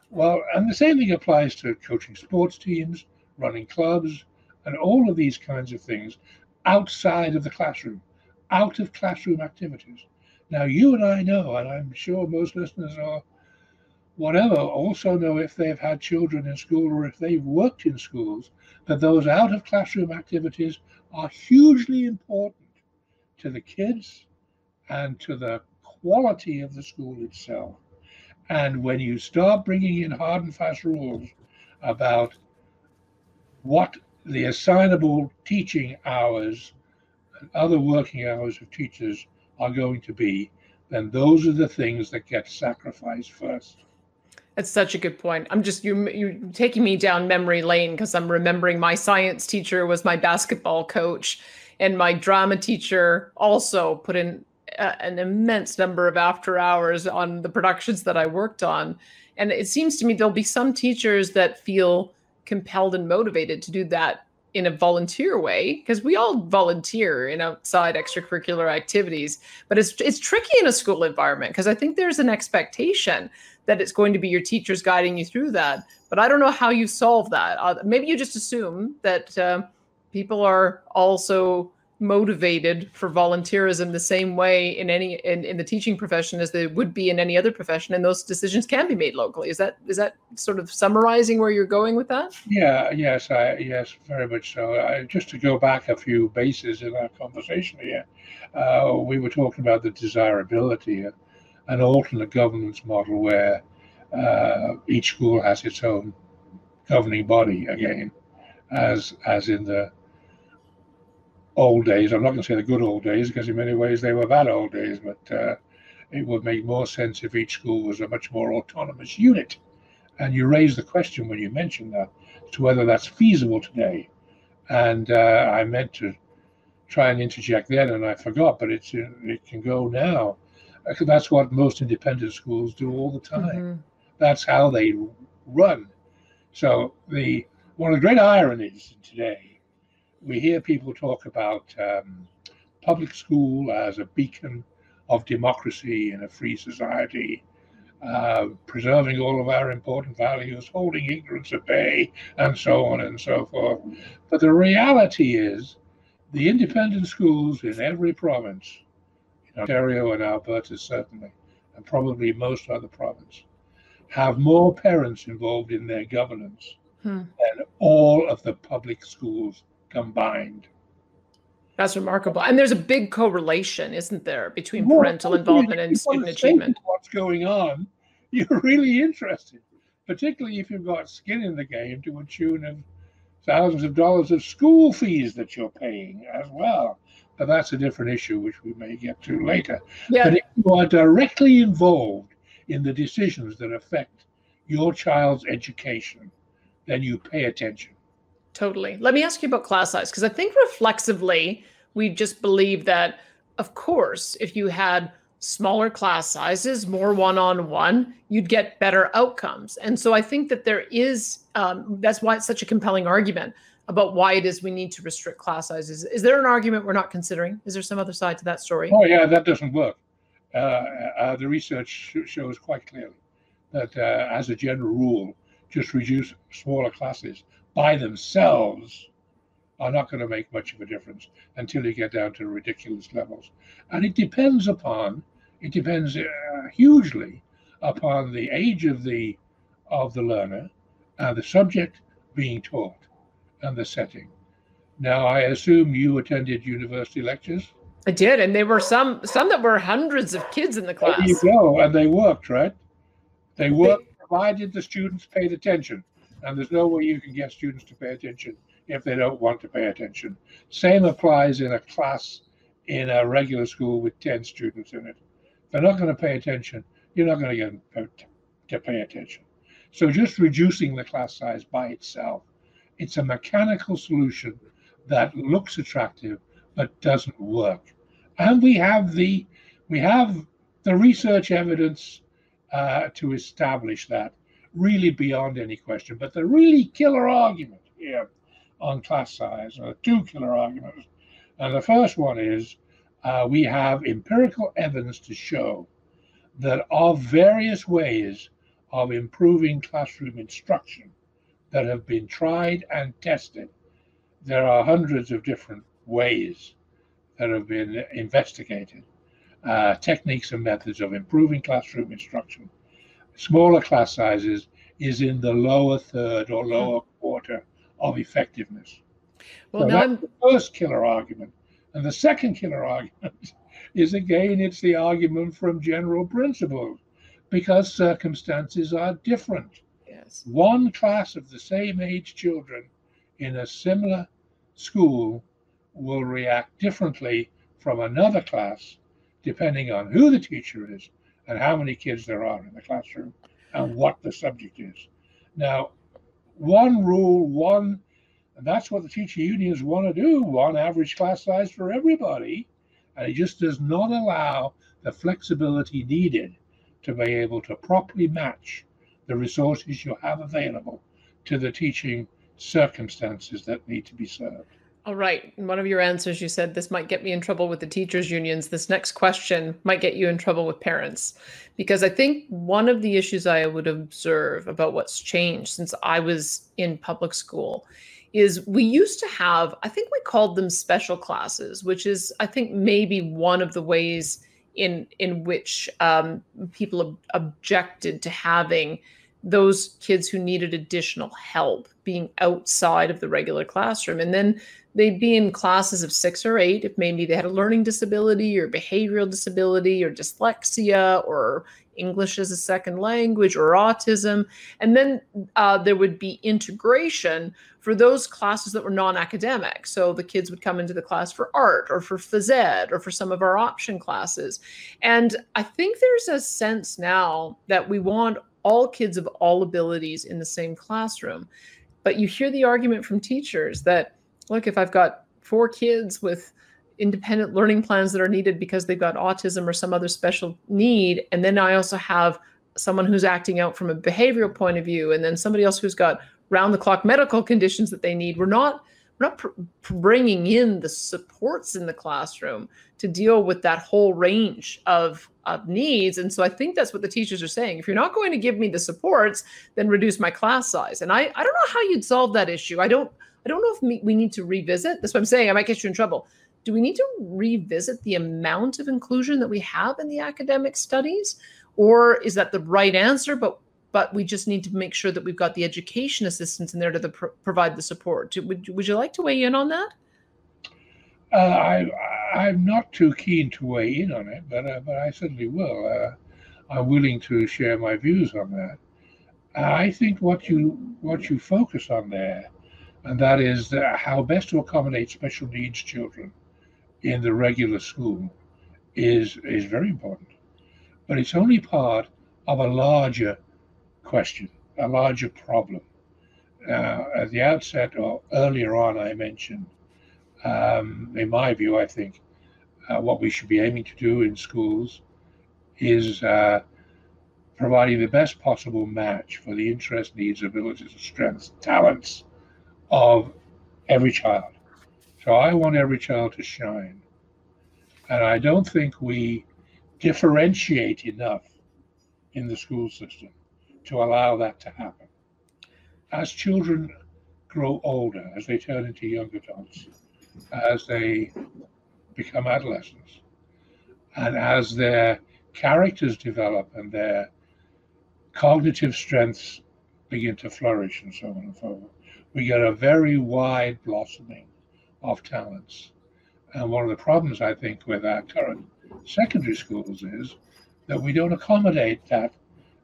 Well, and the same thing applies to coaching sports teams, running clubs, and all of these kinds of things outside of the classroom, out of classroom activities. Now, you and I know, and I'm sure most listeners are whatever also know if they've had children in school or if they've worked in schools, that those out of classroom activities are hugely important to the kids and to the quality of the school itself. And when you start bringing in hard and fast rules about what the assignable teaching hours and other working hours of teachers are going to be, then those are the things that get sacrificed first. That's such a good point. I'm just you you taking me down memory lane because I'm remembering my science teacher was my basketball coach, and my drama teacher also put in a, an immense number of after hours on the productions that I worked on. And it seems to me there'll be some teachers that feel compelled and motivated to do that in a volunteer way because we all volunteer in outside extracurricular activities but it's it's tricky in a school environment because i think there's an expectation that it's going to be your teachers guiding you through that but i don't know how you solve that. Uh, maybe you just assume that uh, people are also motivated for volunteerism the same way in any in, in the teaching profession as they would be in any other profession and those decisions can be made locally. Is that is that sort of summarizing where you're going with that? Yeah yes i yes very much so. I, just to go back a few bases in our conversation here uh, we were talking about the desirability of an alternate governance model where uh, each school has its own governing body again as as in the old days. I'm not going to say the good old days because in many ways they were bad old days, but uh, it would make more sense if each school was a much more autonomous unit. And you raised the question when you mentioned that to whether that's feasible today. And uh, I meant to try and interject then, and I forgot, but it's it can go now. That's what most independent schools do all the time. Mm-hmm. That's how they run. So the one of the great ironies today we hear people talk about um, public school as a beacon of democracy in a free society, uh, preserving all of our important values, holding ignorance at bay, and so on and so forth. But the reality is, the independent schools in every province, in Ontario and Alberta certainly, and probably most other provinces, have more parents involved in their governance hmm. than all of the public schools combined. That's remarkable. And there's a big correlation, isn't there, between parental involvement and student achievement? What's going on? You're really interested, particularly if you've got skin in the game to a tune of thousands of dollars of school fees that you're paying as well. But that's a different issue, which we may get to later. Yeah. But if you are directly involved in the decisions that affect your child's education, then you pay attention. Totally. Let me ask you about class size because I think reflexively, we just believe that, of course, if you had smaller class sizes, more one on one, you'd get better outcomes. And so I think that there is, um, that's why it's such a compelling argument about why it is we need to restrict class sizes. Is there an argument we're not considering? Is there some other side to that story? Oh, yeah, that doesn't work. Uh, uh, the research shows quite clearly that, uh, as a general rule, just reduce smaller classes by themselves are not going to make much of a difference until you get down to ridiculous levels. And it depends upon, it depends uh, hugely upon the age of the of the learner and the subject being taught and the setting. Now, I assume you attended university lectures. I did, and there were some some that were hundreds of kids in the class. There you go, and they worked, right? They worked provided the students paid attention. And there's no way you can get students to pay attention if they don't want to pay attention. Same applies in a class in a regular school with 10 students in it. If they're not going to pay attention, you're not going to get them to pay attention. So just reducing the class size by itself, it's a mechanical solution that looks attractive but doesn't work. And we have the we have the research evidence uh, to establish that really beyond any question. But the really killer argument here on class size are two killer arguments. And the first one is uh, we have empirical evidence to show that of various ways of improving classroom instruction that have been tried and tested, there are hundreds of different ways that have been investigated, uh, techniques and methods of improving classroom instruction smaller class sizes is in the lower third or hmm. lower quarter of effectiveness. Well, so that's the first killer argument. And the second killer argument is again, it's the argument from general principles because circumstances are different. Yes. One class of the same age children in a similar school will react differently from another class depending on who the teacher is and how many kids there are in the classroom and what the subject is. Now, one rule, one, and that's what the teacher unions want to do one average class size for everybody. And it just does not allow the flexibility needed to be able to properly match the resources you have available to the teaching circumstances that need to be served. All right. In one of your answers, you said this might get me in trouble with the teachers' unions. This next question might get you in trouble with parents. Because I think one of the issues I would observe about what's changed since I was in public school is we used to have, I think we called them special classes, which is, I think, maybe one of the ways in in which um, people ob- objected to having those kids who needed additional help being outside of the regular classroom. And then they'd be in classes of six or eight if maybe they had a learning disability or behavioral disability or dyslexia or English as a second language or autism. And then uh, there would be integration for those classes that were non academic. So the kids would come into the class for art or for phys ed or for some of our option classes. And I think there's a sense now that we want all kids of all abilities in the same classroom. But you hear the argument from teachers that look, if I've got four kids with independent learning plans that are needed because they've got autism or some other special need, and then I also have someone who's acting out from a behavioral point of view, and then somebody else who's got round the clock medical conditions that they need, we're not we're not pr- bringing in the supports in the classroom to deal with that whole range of of needs. And so I think that's what the teachers are saying. If you're not going to give me the supports, then reduce my class size. And I, I don't know how you'd solve that issue. I don't I don't know if we need to revisit. That's what I'm saying. I might get you in trouble. Do we need to revisit the amount of inclusion that we have in the academic studies? Or is that the right answer? But but we just need to make sure that we've got the education assistants in there to the, pro- provide the support. Would, would you like to weigh in on that? Uh, I, I'm not too keen to weigh in on it, but uh, but I certainly will. Uh, I'm willing to share my views on that. I think what you what you focus on there, and that is how best to accommodate special needs children in the regular school, is is very important. But it's only part of a larger question, a larger problem. Uh, at the outset or earlier on, I mentioned, um, in my view, I think uh, what we should be aiming to do in schools is uh, providing the best possible match for the interests, needs, abilities, strengths, talents of every child. So I want every child to shine. And I don't think we differentiate enough in the school system to allow that to happen. As children grow older, as they turn into young adults, as they become adolescents, and as their characters develop and their cognitive strengths begin to flourish and so on and so forth, we get a very wide blossoming of talents. And one of the problems, I think, with our current secondary schools is that we don't accommodate that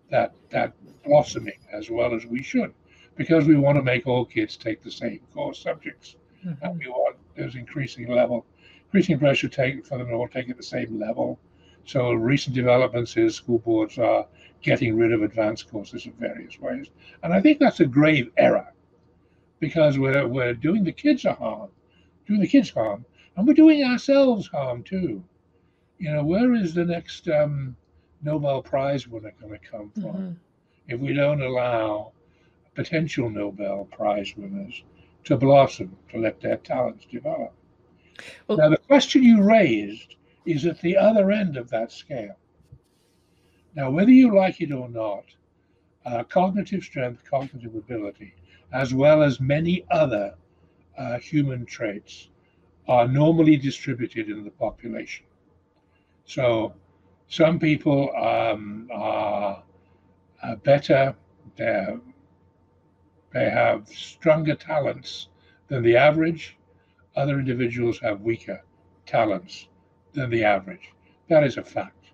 that that blossoming as well as we should, because we want to make all kids take the same core subjects, mm-hmm. and we want there's increasing level, increasing pressure take for them to all take at the same level. So recent developments is school boards are getting rid of advanced courses in various ways, and I think that's a grave error, because we're we're doing the kids a harm, doing the kids harm, and we're doing ourselves harm too. You know, where is the next um, Nobel Prize winner going to come from? Mm-hmm if we don't allow potential Nobel Prize winners to blossom, to let their talents develop. Well, now, the question you raised is at the other end of that scale. Now, whether you like it or not, uh, cognitive strength, cognitive ability, as well as many other uh, human traits, are normally distributed in the population. So, some people um, are uh, better, they they have stronger talents than the average. Other individuals have weaker talents than the average. That is a fact.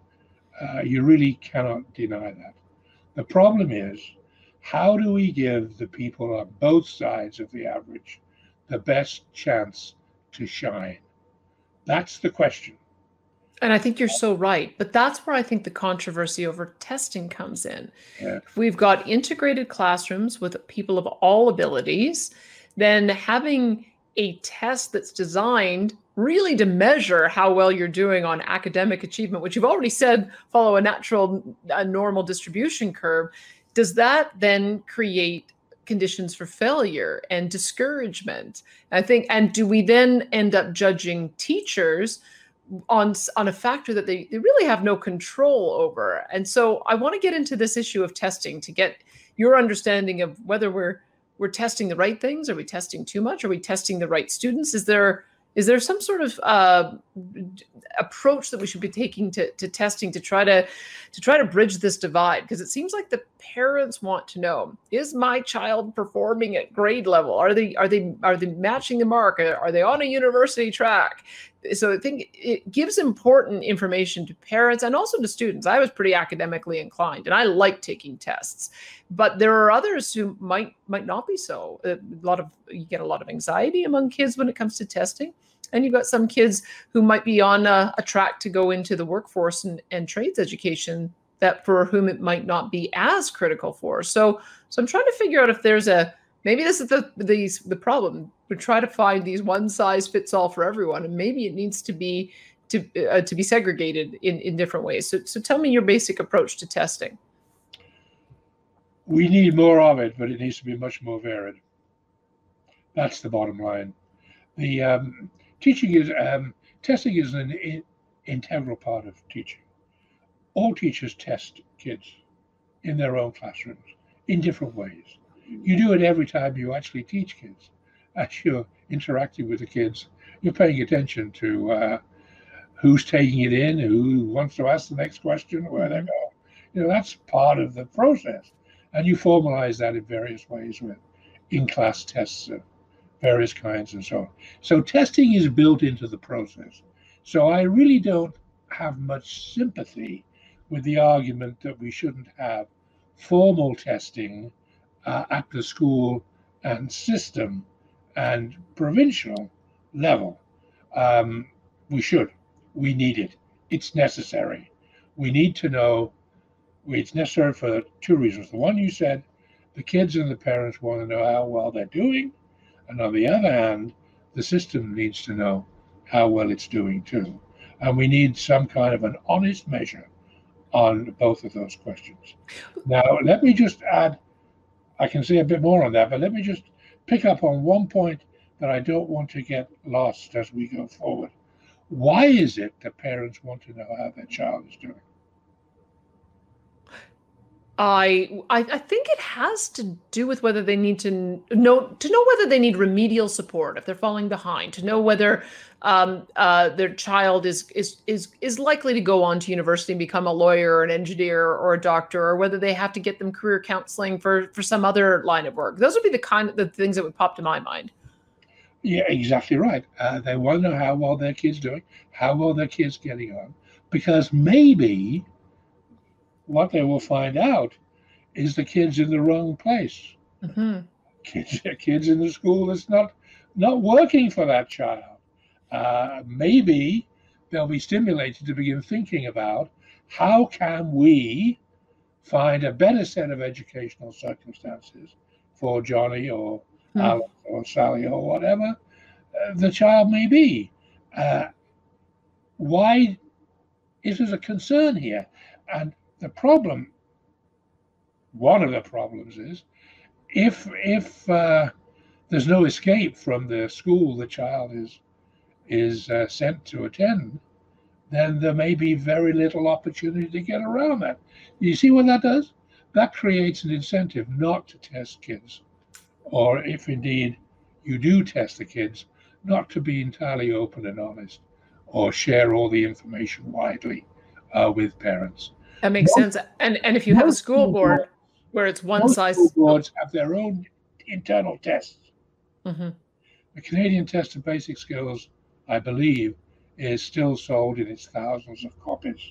Uh, you really cannot deny that. The problem is, how do we give the people on both sides of the average the best chance to shine? That's the question. And I think you're so right. But that's where I think the controversy over testing comes in. Yeah. If we've got integrated classrooms with people of all abilities, then having a test that's designed really to measure how well you're doing on academic achievement, which you've already said follow a natural, a normal distribution curve, does that then create conditions for failure and discouragement? I think, and do we then end up judging teachers? on on a factor that they, they really have no control over and so i want to get into this issue of testing to get your understanding of whether we're we're testing the right things are we testing too much are we testing the right students is there is there some sort of uh, approach that we should be taking to, to testing to try to to try to bridge this divide? Because it seems like the parents want to know is my child performing at grade level? Are they are they are they matching the mark? Are they on a university track so i think it gives important information to parents and also to students i was pretty academically inclined and i like taking tests but there are others who might might not be so a lot of you get a lot of anxiety among kids when it comes to testing and you've got some kids who might be on a, a track to go into the workforce and, and trades education that for whom it might not be as critical for. So, so I'm trying to figure out if there's a maybe this is the the, the problem. We try to find these one size fits all for everyone, and maybe it needs to be to uh, to be segregated in in different ways. So, so tell me your basic approach to testing. We need more of it, but it needs to be much more varied. That's the bottom line. the um, teaching is um, testing is an in, integral part of teaching. All teachers test kids in their own classrooms in different ways. You do it every time you actually teach kids. As you're interacting with the kids, you're paying attention to uh, who's taking it in, who wants to ask the next question, where they go. You know, that's part of the process. And you formalize that in various ways with in class tests of various kinds and so on. So testing is built into the process. So I really don't have much sympathy with the argument that we shouldn't have formal testing uh, at the school and system and provincial level. Um, we should. We need it. It's necessary. We need to know it's necessary for two reasons. The one you said, the kids and the parents want to know how well they're doing. And on the other hand, the system needs to know how well it's doing too. And we need some kind of an honest measure on both of those questions. Now, let me just add, I can say a bit more on that, but let me just pick up on one point that I don't want to get lost as we go forward. Why is it that parents want to know how their child is doing? I, I I think it has to do with whether they need to know to know whether they need remedial support if they're falling behind to know whether um, uh, their child is is is is likely to go on to university and become a lawyer or an engineer or a doctor or whether they have to get them career counseling for for some other line of work. Those would be the kind of the things that would pop to my mind. Yeah, exactly right. Uh, they want to know how well their kids doing, how well their kids getting on, because maybe what they will find out is the kids in the wrong place. Mm-hmm. Kids, kids in the school that's not not working for that child. Uh, maybe they'll be stimulated to begin thinking about how can we find a better set of educational circumstances for Johnny or mm. Alex or Sally or whatever uh, the child may be. Uh, why is there a concern here? And the problem, one of the problems is, if if uh, there's no escape from the school the child is is uh, sent to attend, then there may be very little opportunity to get around that. You see what that does? That creates an incentive not to test kids, or if indeed you do test the kids, not to be entirely open and honest, or share all the information widely uh, with parents. That makes most, sense. And and if you have a school board boards, where it's one size, school boards have their own internal tests. Mm-hmm. The Canadian Test of Basic Skills, I believe, is still sold in its thousands of copies.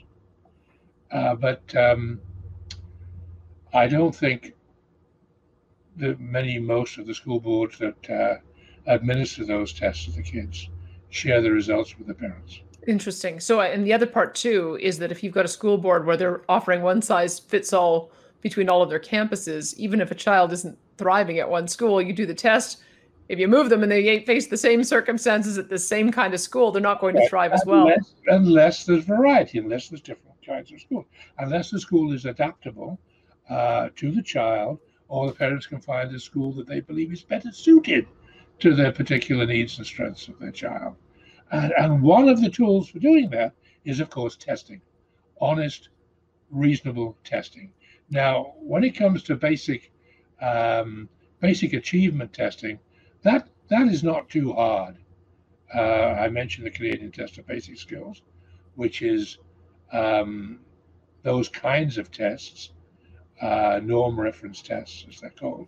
Uh, but um, I don't think that many, most of the school boards that uh, administer those tests to the kids share the results with the parents. Interesting. So, and the other part too is that if you've got a school board where they're offering one size fits all between all of their campuses, even if a child isn't thriving at one school, you do the test. If you move them and they face the same circumstances at the same kind of school, they're not going to thrive as well. Unless, unless there's variety, unless there's different kinds of school, unless the school is adaptable uh, to the child, or the parents can find a school that they believe is better suited to their particular needs and strengths of their child. And, and one of the tools for doing that is, of course, testing, honest, reasonable testing. Now, when it comes to basic um, basic achievement testing, that that is not too hard. Uh, I mentioned the Canadian Test of Basic Skills, which is um, those kinds of tests, uh, norm reference tests, as they're called,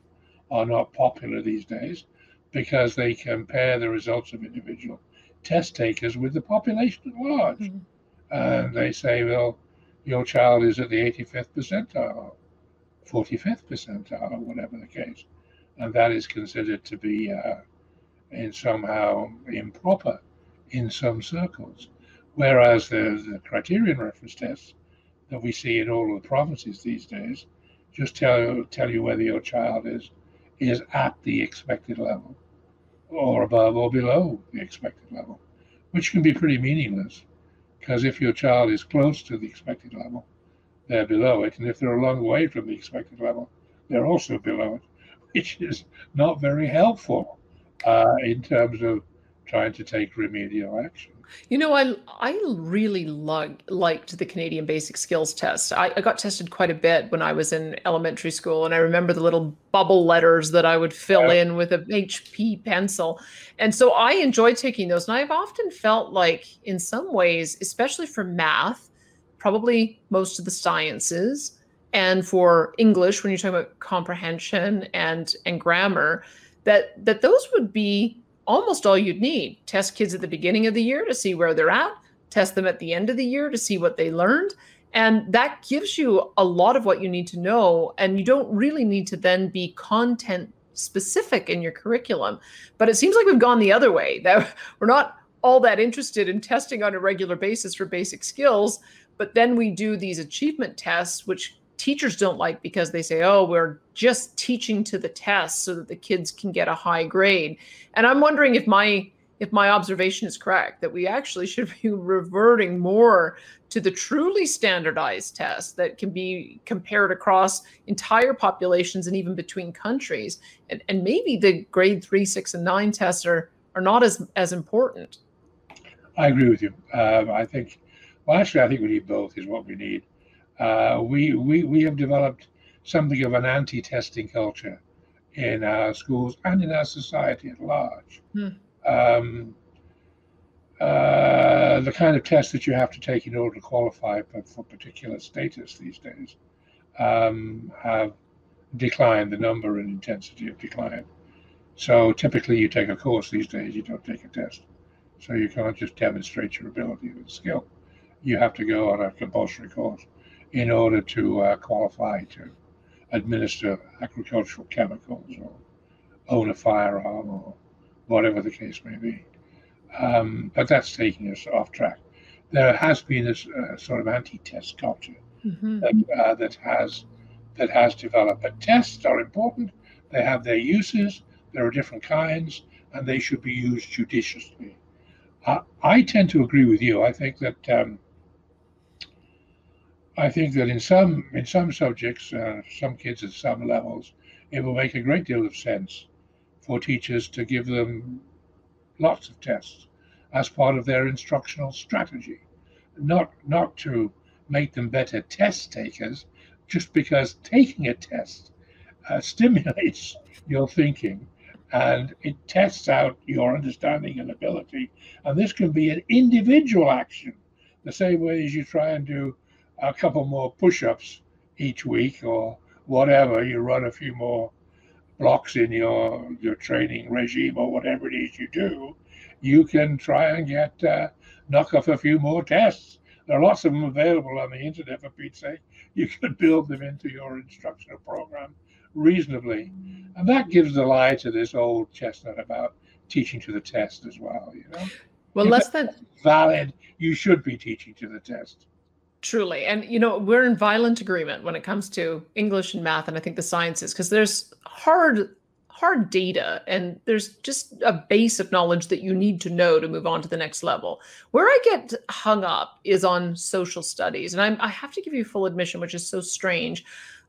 are not popular these days because they compare the results of individual test takers with the population at large. Mm-hmm. And they say, well, your child is at the 85th percentile, 45th percentile, or whatever the case. And that is considered to be uh, in somehow improper in some circles. Whereas the, the criterion reference tests that we see in all of the provinces these days just tell, tell you whether your child is is at the expected level or above or below the expected level, which can be pretty meaningless because if your child is close to the expected level, they're below it. And if they're a long way from the expected level, they're also below it, which is not very helpful uh, in terms of trying to take remedial action. You know, I I really liked liked the Canadian Basic Skills Test. I, I, got tested quite a bit when I was in elementary school, and I remember the little bubble letters that I would fill yeah. in with a HB pencil, and so I enjoyed taking those. And I've often felt like, in some ways, especially for math, probably most of the sciences, and for English, when you're talking about comprehension and and grammar, that that those would be almost all you'd need. Test kids at the beginning of the year to see where they're at, test them at the end of the year to see what they learned. And that gives you a lot of what you need to know. And you don't really need to then be content specific in your curriculum. But it seems like we've gone the other way, that we're not all that interested in testing on a regular basis for basic skills. But then we do these achievement tests, which teachers don't like because they say, oh, we're just teaching to the test so that the kids can get a high grade. And I'm wondering if my if my observation is correct, that we actually should be reverting more to the truly standardized tests that can be compared across entire populations and even between countries. And, and maybe the grade three, six, and nine tests are, are not as, as important. I agree with you. Um, I think, well, actually, I think we need both, is what we need. Uh, we, we, we have developed something of an anti testing culture in our schools and in our society at large. Hmm. Um, uh, the kind of tests that you have to take in order to qualify for, for particular status these days um, have declined, the number and intensity of decline. So typically, you take a course these days, you don't take a test. So you can't just demonstrate your ability and skill. You have to go on a compulsory course in order to uh, qualify to administer agricultural chemicals or own a firearm or whatever the case may be. Um, but that's taking us off track. There has been this uh, sort of anti-test culture mm-hmm. that, uh, that has that has developed. But tests are important. They have their uses. There are different kinds, and they should be used judiciously. I tend to agree with you. I think that um, I think that in some in some subjects, uh, some kids at some levels, it will make a great deal of sense for teachers to give them lots of tests as part of their instructional strategy, not not to make them better test takers, just because taking a test uh, stimulates your thinking and it tests out your understanding and ability. And this can be an individual action, the same way as you try and do a couple more push-ups each week or whatever. You run a few more blocks in your your training regime or whatever it is you do. You can try and get uh, knock off a few more tests. There are lots of them available on the internet for Pete's sake. You can build them into your instructional program reasonably, and that gives the lie to this old chestnut about teaching to the test as well. You know. Well, if less than valid. You should be teaching to the test. Truly. And, you know, we're in violent agreement when it comes to English and math, and I think the sciences, because there's hard, hard data and there's just a base of knowledge that you need to know to move on to the next level. Where I get hung up is on social studies. And I'm, I have to give you full admission, which is so strange.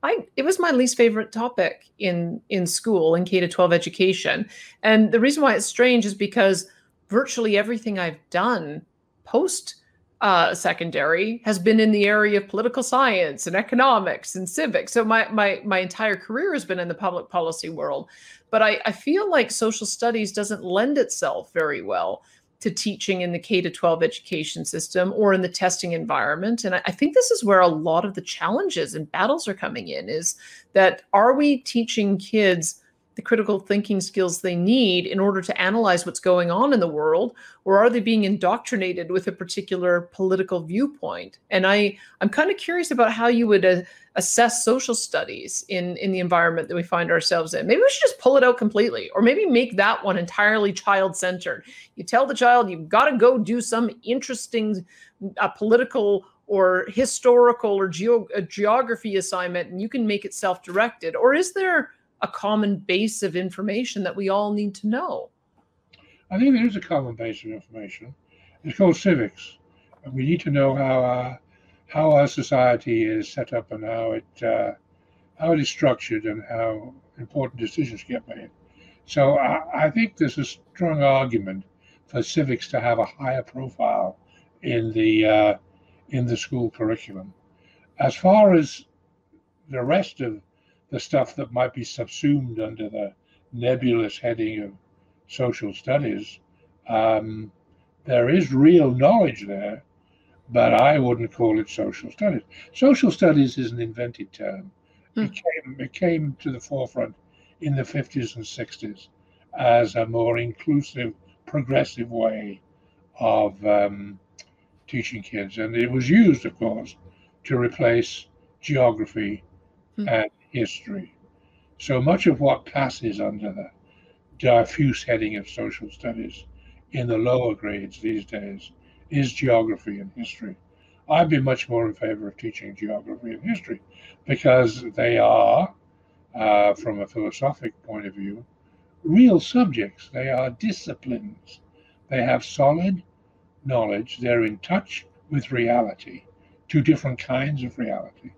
I it was my least favorite topic in in school in K to 12 education. And the reason why it's strange is because virtually everything I've done post uh, secondary has been in the area of political science and economics and civics. So my my my entire career has been in the public policy world, but I, I feel like social studies doesn't lend itself very well to teaching in the K to 12 education system or in the testing environment. And I, I think this is where a lot of the challenges and battles are coming in is that are we teaching kids the critical thinking skills they need in order to analyze what's going on in the world or are they being indoctrinated with a particular political viewpoint? And i i'm kind of curious about how you would uh, assess social studies in in the environment that we find ourselves in. Maybe we should just pull it out completely or maybe make that one entirely child centered you tell the child you've got to go do some interesting uh, political or historical or geo- geography assignment and you can make it self-directed. Or is there a common base of information that we all need to know? I think there is a common base of information. It's called civics. We need to know how our, how our society is set up and how it uh, how it is structured and how important decisions get made. So I, I think there's a strong argument for civics to have a higher profile in the uh, in the school curriculum. As far as the rest of the stuff that might be subsumed under the nebulous heading of social studies, um, there is real knowledge there, but I wouldn't call it social studies. Social studies is an invented term. Hmm. It, came, it came to the forefront in the 50s and 60s as a more inclusive, progressive way of um, teaching kids. And it was used, of course, to replace geography mm. and history. So much of what passes under the diffuse heading of social studies in the lower grades these days is geography and history. I'd be much more in favor of teaching geography and history because they are, uh, from a philosophic point of view, real subjects. They are disciplines. They have solid knowledge. They're in touch with reality, two different kinds of reality.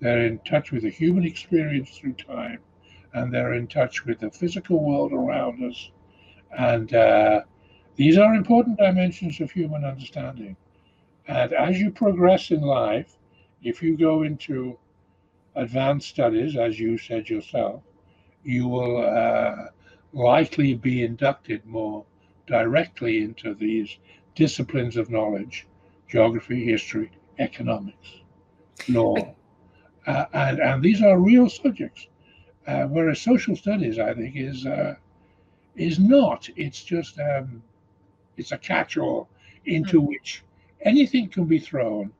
They're in touch with the human experience through time, and they're in touch with the physical world around us. And uh, these are important dimensions of human understanding. And as you progress in life, if you go into advanced studies, as you said yourself, you will uh, likely be inducted more directly into these disciplines of knowledge geography, history, economics, law. Uh, and, and these are real subjects. Uh, whereas social studies, I think, is uh, is not. It's just um, it's a catch-all into mm-hmm. which anything can be thrown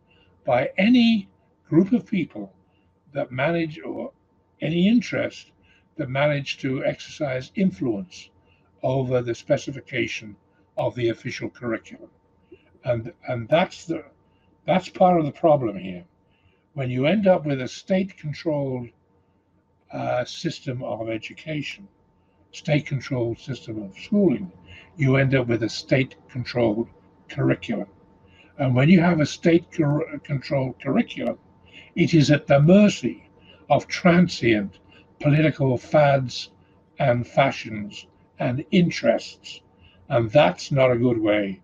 by any group of people that manage or any interest that manage to exercise influence over the specification of the official curriculum. And and that's the that's part of the problem here. When you end up with a state-controlled uh, system of education, state-controlled system of schooling, you end up with a state-controlled curriculum. And when you have a state-controlled curriculum, it is at the mercy of transient political fads and fashions and interests. And that's not a good way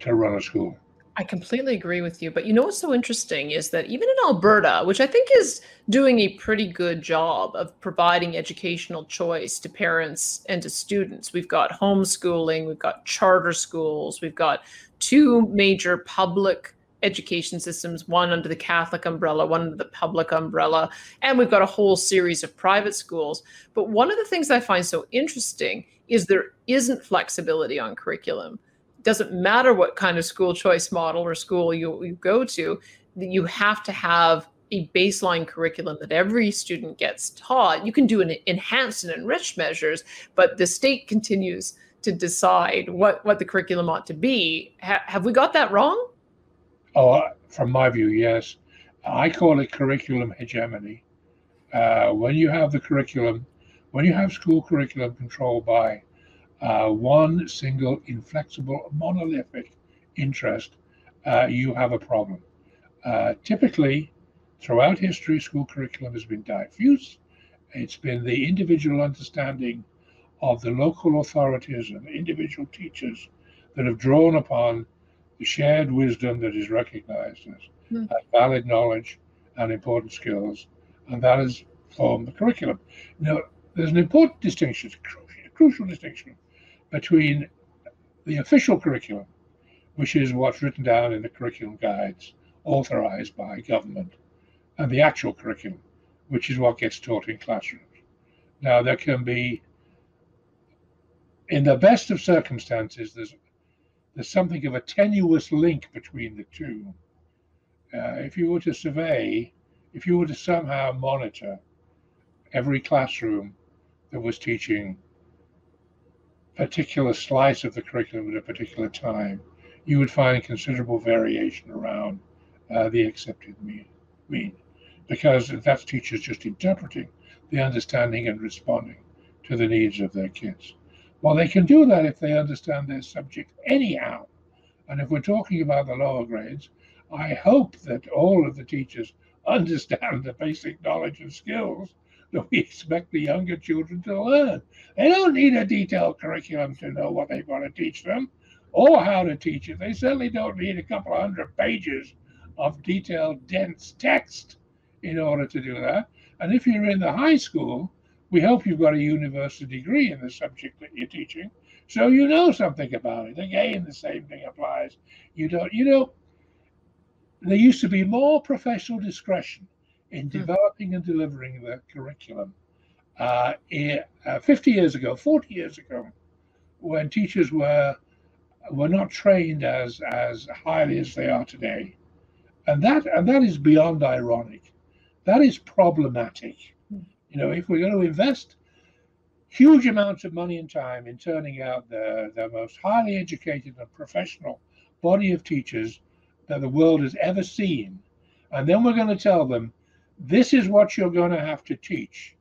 to run a school. I completely agree with you. But you know what's so interesting is that even in Alberta, which I think is doing a pretty good job of providing educational choice to parents and to students, we've got homeschooling, we've got charter schools, we've got two major public education systems, one under the Catholic umbrella, one under the public umbrella, and we've got a whole series of private schools. But one of the things I find so interesting is there isn't flexibility on curriculum. Doesn't matter what kind of school choice model or school you, you go to, you have to have a baseline curriculum that every student gets taught. You can do an enhanced and enriched measures, but the state continues to decide what, what the curriculum ought to be. Ha- have we got that wrong? Oh, from my view, yes. I call it curriculum hegemony. Uh, when you have the curriculum, when you have school curriculum controlled by uh, one single inflexible monolithic interest, uh, you have a problem. Uh, typically, throughout history, school curriculum has been diffuse. It's been the individual understanding of the local authorities and individual teachers that have drawn upon the shared wisdom that is recognized as, mm. as valid knowledge and important skills, and that has formed the curriculum. Now, there's an important distinction, a crucial distinction between the official curriculum, which is what's written down in the curriculum guides authorized by government, and the actual curriculum, which is what gets taught in classrooms. Now, there can be, in the best of circumstances, there's there's something of a tenuous link between the two. Uh, if you were to survey, if you were to somehow monitor every classroom that was teaching particular slice of the curriculum at a particular time, you would find considerable variation around uh, the accepted mean, mean, because that's teachers just interpreting the understanding and responding to the needs of their kids. Well, they can do that if they understand their subject anyhow. And if we're talking about the lower grades, I hope that all of the teachers understand the basic knowledge and skills that we expect the younger children to learn. They don't need a detailed curriculum to know what they've got to teach them. or how to teach it. They certainly don't need a couple of hundred pages of detailed, dense text in order to do that. And if you're in the high school, we hope you've got a university degree in the subject that you're teaching, so you know something about it. Again, the same thing applies. You don't, you know, there used to be more professional discretion in hmm. developing and delivering the curriculum. Uh, in, uh, 50 years ago, 40 years ago, when teachers were were not trained as as highly as they are today, and that and that is beyond ironic. That is problematic. Hmm. You know, if we're going to invest huge amounts of money and time in turning out the, the most highly educated and professional body of teachers that the world has ever seen, and then we're going to tell them this is what you're going to have to teach,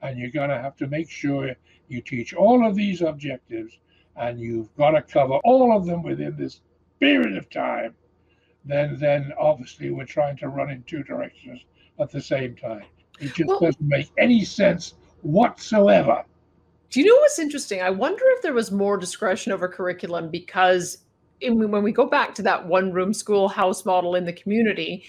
and you're going to have to make sure you teach all of these objectives, and you've got to cover all of them within this period of time then then obviously we're trying to run in two directions at the same time. It just well, doesn't make any sense whatsoever. Do you know what's interesting? I wonder if there was more discretion over curriculum because in, when we go back to that one room schoolhouse model in the community,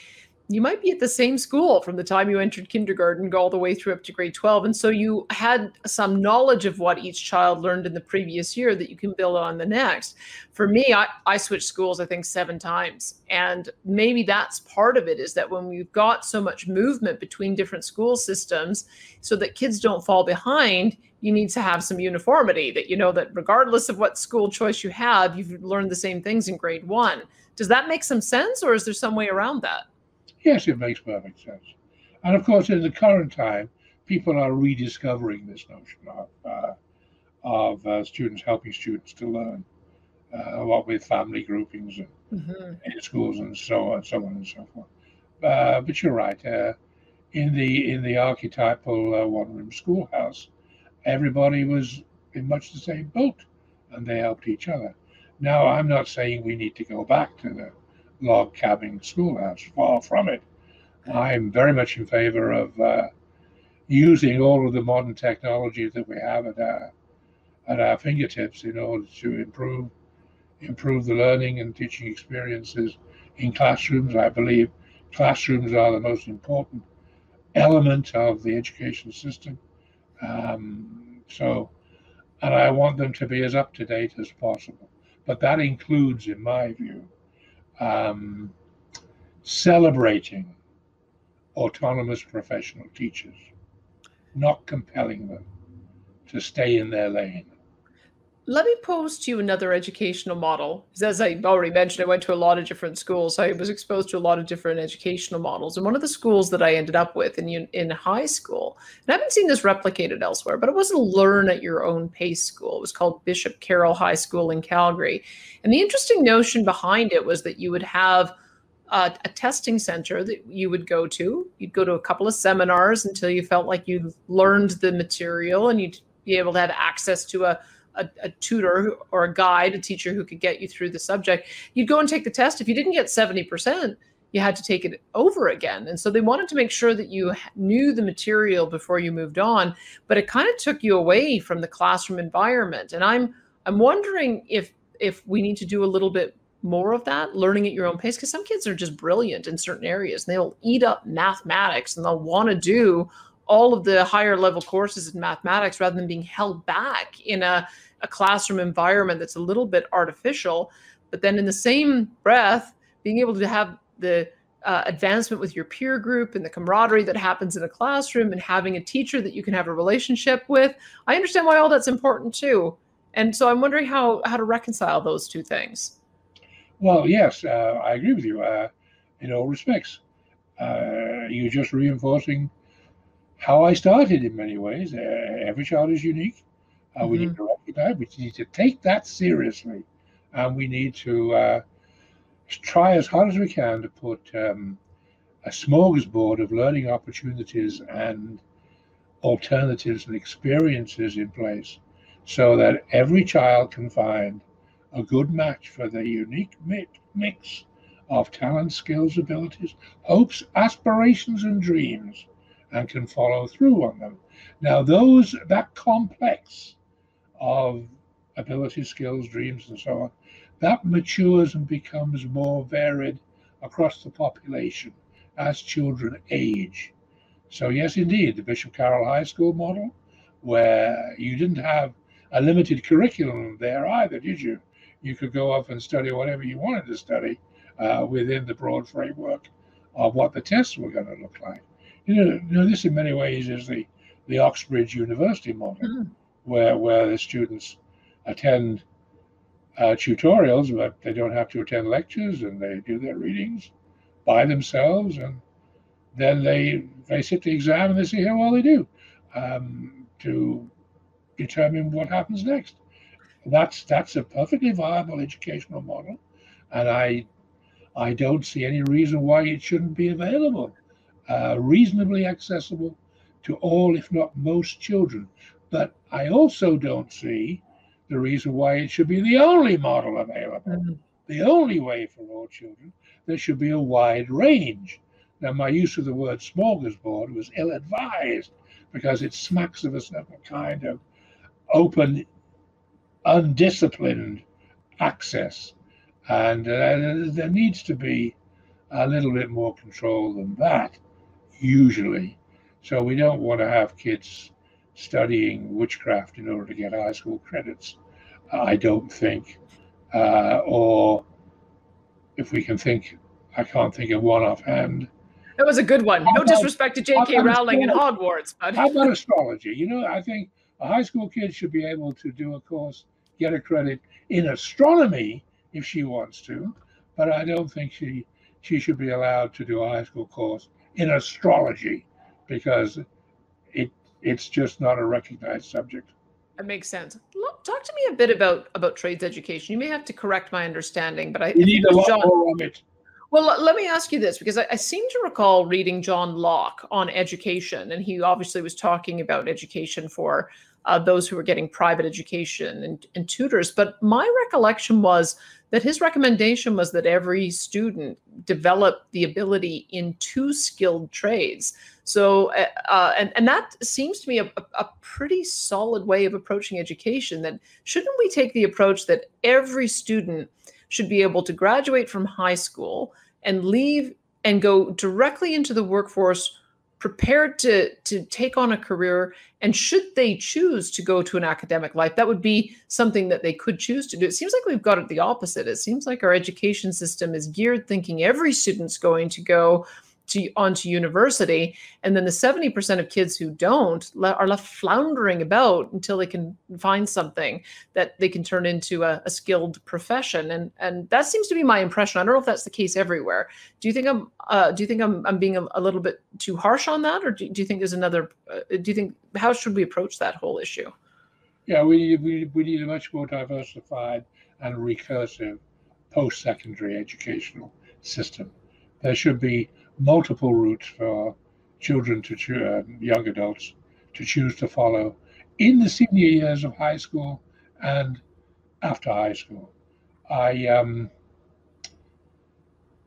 you might be at the same school from the time you entered kindergarten all the way through up to grade 12 and so you had some knowledge of what each child learned in the previous year that you can build on the next. For me i, I switched schools i think seven times and maybe that's part of it is that when we've got so much movement between different school systems so that kids don't fall behind you need to have some uniformity that you know that regardless of what school choice you have you've learned the same things in grade one. Does that make some sense or is there some way around that Yes, it makes perfect sense. And of course, in the current time, people are rediscovering this notion of uh, of uh, students helping students to learn, uh, what with family groupings and mm-hmm. in schools and so on, so on and so forth. Uh, but you're right. Uh, in the in the archetypal uh, one-room schoolhouse, everybody was in much the same boat, and they helped each other. Now, I'm not saying we need to go back to the log cabin schoolhouse. Far from it. I'm very much in favor of uh, using all of the modern technology that we have at our at our fingertips in order to improve improve the learning and teaching experiences in classrooms. I believe classrooms are the most important element of the education system. Um, so, and I want them to be as up to date as possible. But that includes, in my view, um, celebrating autonomous professional teachers, not compelling them to stay in their lane. Let me pose to you another educational model. As I already mentioned, I went to a lot of different schools. So I was exposed to a lot of different educational models. And one of the schools that I ended up with in, in high school, and I haven't seen this replicated elsewhere, but it was a learn at your own pace school. It was called Bishop Carroll High School in Calgary. And the interesting notion behind it was that you would have a, a, testing center that you would go to. You'd go to a couple of seminars until you felt like you learned the material and you'd be able to have access to a a, a, tutor or a guide, a teacher who could get you through the subject. You'd go and take the test. If you didn't get 70%, you had to take it over again. And so they wanted to make sure that you knew the material before you moved on, but it kind of took you away from the classroom environment. And I'm I'm wondering if if we need to do a little bit more of that, learning at your own pace, because some kids are just brilliant in certain areas. And they'll eat up mathematics and they'll want to do all of the higher level courses in mathematics rather than being held back in a, a classroom environment that's a little bit artificial. But then in the same breath, being able to have the uh, advancement with your peer group and the camaraderie that happens in a classroom and having a teacher that you can have a relationship with. I understand why all that's important too. And so I'm wondering how, how to reconcile those two things. Well, yes, uh, I agree with you uh, in all respects. Uh, you're just reinforcing how I started in many ways. Uh, every child is unique. Uh, mm-hmm. We need mm-hmm. to recognize, we need to take that seriously, and we need to uh, try as hard as we can to put um, a smorgasbord of learning opportunities and alternatives and experiences in place so that every child can find a good match for their unique mix of talent, skills, abilities, hopes, aspirations, and dreams and can follow through on them. Now, those that complex of ability, skills, dreams, and so on, that matures and becomes more varied across the population as children age. So, yes, indeed, the Bishop Carroll High School model, where you didn't have a limited curriculum there either, did you? You could go off and study whatever you wanted to study uh, within the broad framework of what the tests were going to look like. You know, you know, this in many ways is the, the Oxbridge University model, mm-hmm. Where, where the students attend uh, tutorials, but they don't have to attend lectures and they do their readings by themselves. And then they, they sit the exam and they see how well they do um, to determine what happens next. That's that's a perfectly viable educational model, and I I don't see any reason why it shouldn't be available, uh, reasonably accessible to all, if not most, children. But I also don't see the reason why it should be the only model available, mm-hmm. the only way for all children. There should be a wide range. Now, my use of the word smorgasbord was ill advised because it smacks of a certain kind of open, undisciplined access. And uh, there needs to be a little bit more control than that, usually. So we don't want to have kids studying witchcraft in order to get high school credits, I don't think. Uh, or if we can think, I can't think of one offhand. That was a good one. No disrespect to J.K. Rowling and Hogwarts, but how about astrology? You know, I think a high school kid should be able to do a course, get a credit in astronomy if she wants to, but I don't think she she should be allowed to do a high school course in astrology because it's just not a recognized subject. That makes sense. Talk to me a bit about about trades education. You may have to correct my understanding, but I you need a lot John, more of it. Well, let me ask you this because I, I, seem to recall reading John Locke on education, and he obviously was talking about education for uh, those who were getting private education and, and tutors. But my recollection was that his recommendation was that every student develop the ability in two skilled trades. So, uh, uh and, and that seems to me a, a pretty solid way of approaching education. That shouldn't we take the approach that every student should be able to graduate from high school and leave and go directly into the workforce prepared to to take on a career and should they choose to go to an academic life that would be something that they could choose to do. It seems like we've got it the opposite. It seems like our education system is geared thinking every student's going to go to onto university and then the 70% of kids who don't are left floundering about until they can find something that they can turn into a, a, skilled profession. And and that seems to be my impression. I don't know if that's the case everywhere. Do you think i'm uh, do you think i'm, I'm being a, a, little bit too harsh on that or do, do you think there's another uh, do you think how should we approach that whole issue? Yeah we, we, we need a much more diversified and recursive post-secondary educational system. There should be multiple routes for children to choose, uh, young adults to choose to follow in the senior years of high school and after high school. I um,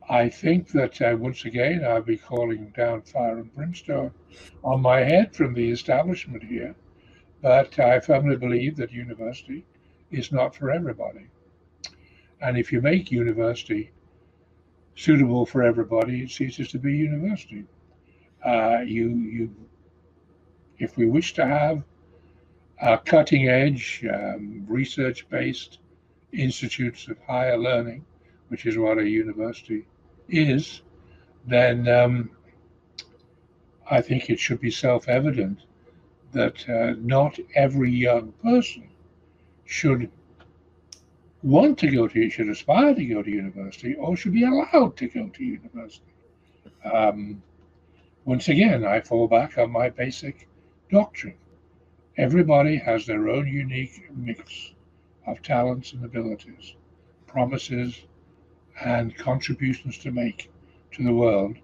I think that uh, once again I'll be calling down fire and brimstone on my head from the establishment here, but I firmly believe that university is not for everybody. And if you make university suitable for everybody, it ceases to be university. Uh, you, you, if we wish to have a cutting edge, um, research based institutes of higher learning, which is what a university is, then um, I think it should be self evident that uh, not every young person should want to go to, should aspire to go to university, or should be allowed to go to university. Um, once again, I fall back on my basic doctrine. Everybody has their own unique mix of talents and abilities, promises, and contributions to make to the world.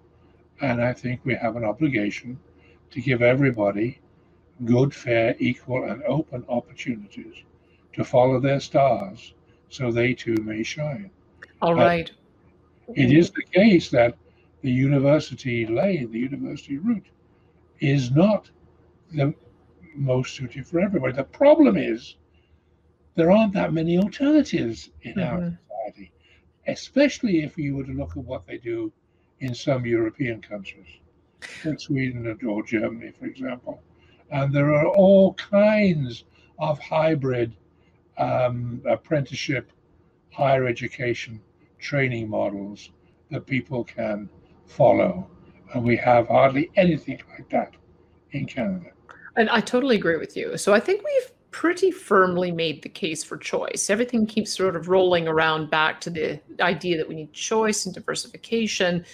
And I think we have an obligation to give everybody good, fair, equal, and open opportunities to follow their stars so they too may shine. All right. It is the case that the university lane, the university route, is not the most suited for everybody. The problem is there aren't that many alternatives in mm-hmm. our society, especially if you were to look at what they do in some European countries, like Sweden or Germany, for example. And there are all kinds of hybrid um, apprenticeship, higher education training models that people can follow. And we have hardly anything like that in Canada. And I totally agree with you. So I think we've pretty firmly made the case for choice. Everything keeps sort of rolling around back to the idea that we need choice and diversification,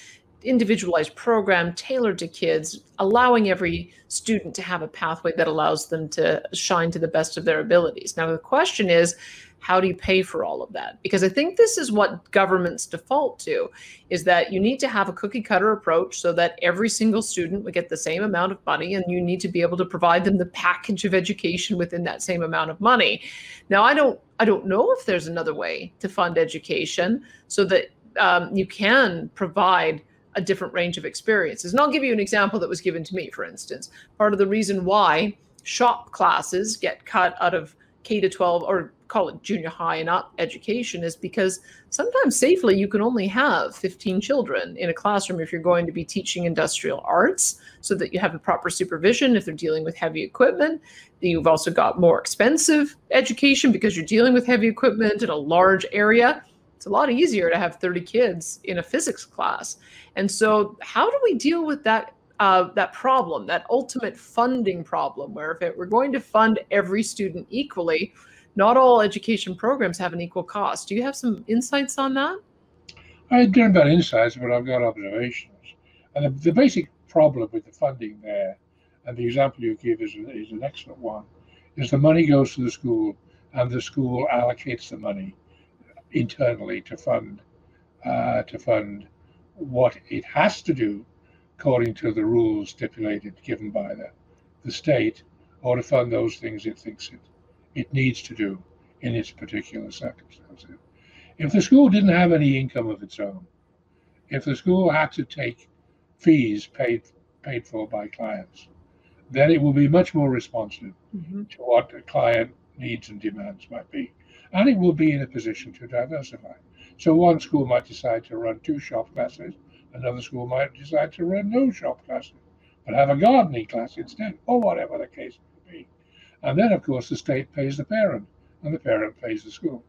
individualized program tailored to kids, allowing every student to have a pathway that allows them to shine to the best of their abilities. Now, the question is, how do you pay for all of that because i think this is what governments default to is that you need to have a cookie cutter approach so that every single student would get the same amount of money and you need to be able to provide them the package of education within that same amount of money now i don't i don't know if there's another way to fund education so that um, you can provide a different range of experiences. And i'll give you an example that was given to me for instance. Part of the reason why shop classes get cut out of K to 12 or call it junior high and up education is because sometimes safely you can only have 15 children in a classroom if you're going to be teaching industrial arts so that you have the proper supervision if they're dealing with heavy equipment. You've also got more expensive education because you're dealing with heavy equipment in a large area it's a lot easier to have 30 kids in a physics class and so how do we deal with that uh, that problem, that ultimate funding problem, where if it, we're going to fund every student equally, not all education programs have an equal cost. Do you have some insights on that? I don't have insights, but I've got observations. And the, the, basic problem with the funding there, and the example you give is, is an excellent one, is the money goes to the school and the school allocates the money internally to fund uh, to fund what it has to do according to the rules stipulated given by the, the state or to fund those things it thinks it it needs to do in its particular circumstances. If the school didn't have any income of its own, if the school had to take fees paid paid for by clients, then it will be much more responsive mm-hmm. to what the client needs and demands might be. And it will be in a position to diversify. So one school might decide to run two shop classes, another school might decide to run no shop classes, but have a gardening class instead, or whatever the case may be. and then, of course, the state pays the parent, and the parent pays the school.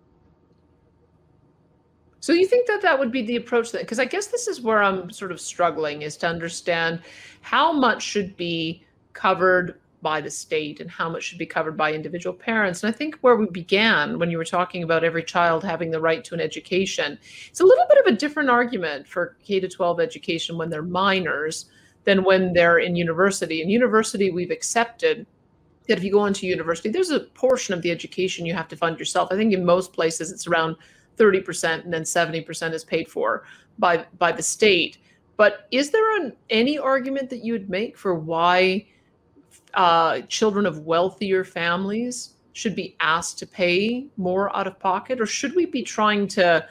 So you think that that would be the approach that, because I guess this is where I'm sort of struggling is to understand how much should be covered by the state and how much should be covered by individual parents. And I think where we began when you were talking about every child having the right to an education, it's a little bit of a different argument for K to 12 education when they're minors than when they're in university. In university, we've accepted that if you go into university, there's a portion of the education you have to fund yourself. I think in most places it's around 30% and then 70% is paid for by by the state. But is there an, any argument that you would make for why uh, children of wealthier families should be asked to pay more out of pocket, or should we be trying to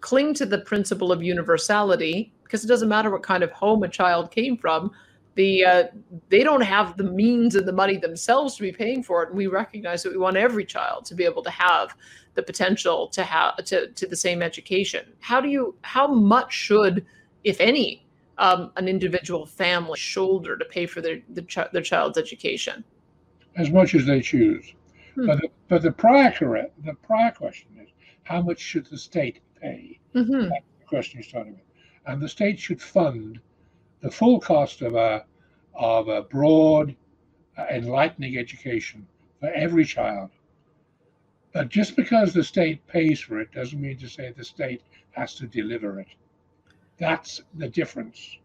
cling to the principle of universality? Because it doesn't matter what kind of home a child came from, the uh, they don't have the means and the money themselves to be paying for it. And we recognize that we want every child to be able to have the potential to have to, to the same education. How do you how much should if any um, an individual family shoulder to pay for their the ch- their child's education as much as they choose hmm. but, the, but the prior correct the prior question is how much should the state pay mm-hmm. that's the question you started with and the state should fund the full cost of a of a broad, uh, enlightening education for every child. But just because the state pays for it doesn't mean to say the state has to deliver it. That's the difference.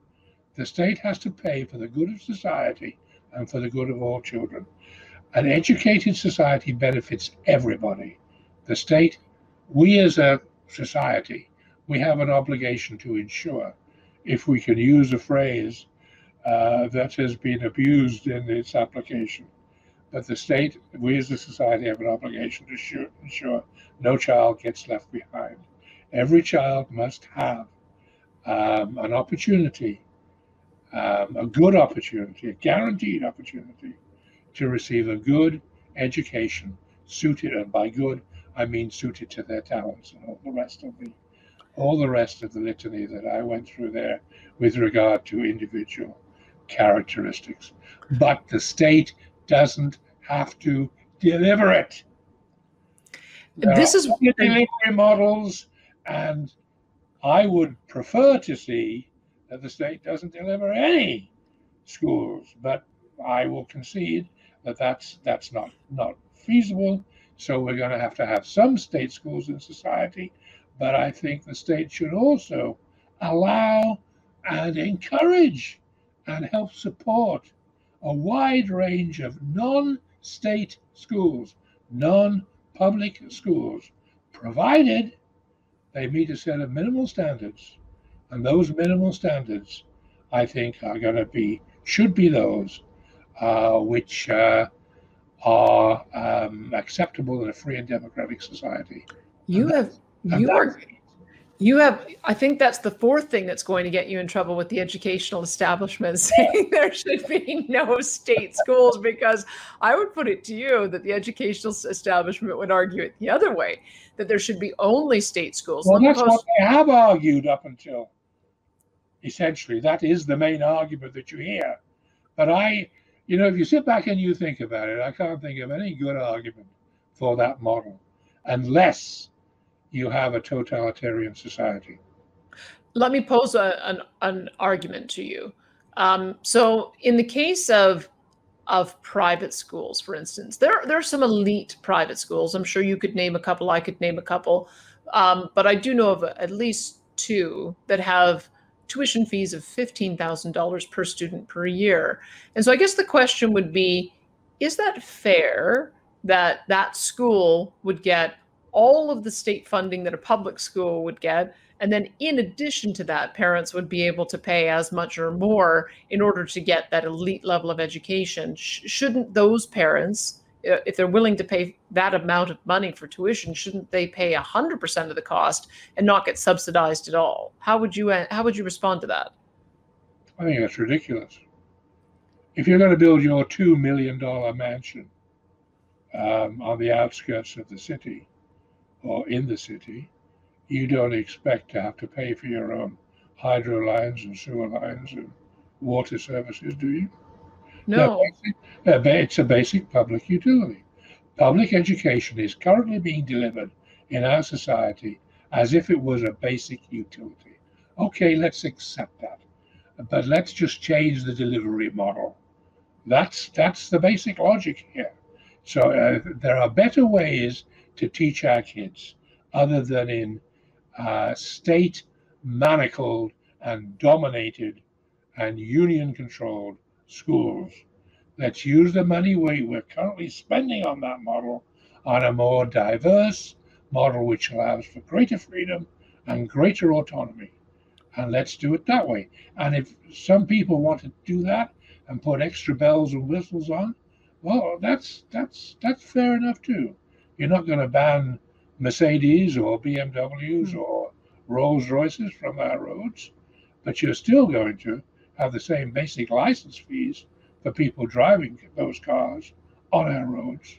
The state has to pay for the good of society and for the good of all children. An educated society benefits everybody. The state, we as a society, we have an obligation to ensure if we can use a phrase uh, that has been abused in its application. But the state, we as a society, have an obligation to ensure, ensure no child gets left behind. Every child must have um, an opportunity, um, a good opportunity, a guaranteed opportunity to receive a good education suited, and by good, I mean suited to their talents and all the rest of the all the rest of the litany that I went through there with regard to individual characteristics. But the state doesn't have to deliver it. There this is delivery models, and I would prefer to see that the state doesn't deliver any schools, but I will concede that that's that's not not feasible. So we're going to have to have some state schools in society, but I think the state should also allow and encourage and help support a wide range of non-state schools, non-public schools, provided they meet a set of minimal standards. And those minimal standards, I think, are going to be, should be those uh, which uh, are um, acceptable in a free and democratic society. You have, you are, you have, I think that's the fourth thing that's going to get you in trouble with the educational establishment saying there should be no state schools, because I would put it to you that the educational establishment would argue it the other way, that there should be only state schools. Well, that's what they have argued up until essentially. That is the main argument that you hear. But I, you know, if you sit back and you think about it, I can't think of any good argument for that model unless you have a totalitarian society. Let me pose a, an, an argument to you. Um, so, in the case of of private schools, for instance, there there are some elite private schools. I'm sure you could name a couple. I could name a couple, um, but I do know of at least two that have tuition fees of $15,000 per student per year. And so I guess the question would be is that fair that that school would get all of the state funding that a public school would get? And then, in addition to that, parents would be able to pay as much or more in order to get that elite level of education. Sh- shouldn't those parents if they're willing to pay that amount of money for tuition, shouldn't they pay 100% of the cost and not get subsidized at all? How would you uh, how would you respond to that? I think that's ridiculous. If you're going to build your two million dollar mansion um, on the outskirts of the city or in the city, you don't expect to have to pay for your own hydro lines and sewer lines and water services, do you? No. It's a basic public utility. Public education is currently being delivered in our society as if it was a basic utility. Okay, let's accept that. But let's just change the delivery model. That's that's the basic logic here. So uh, there are better ways to teach our kids other than in uh, state manacled and dominated and union controlled schools. Let's use the money we, we're currently spending on that model on a more diverse model which allows for greater freedom and greater autonomy. And let's do it that way. And if some people want to do that and put extra bells and whistles on, well, that's that's that's fair enough too. You're not going to ban Mercedes or BMWs hmm. or Rolls Royces from our roads, but you're still going to have the same basic license fees for people driving those cars on our roads.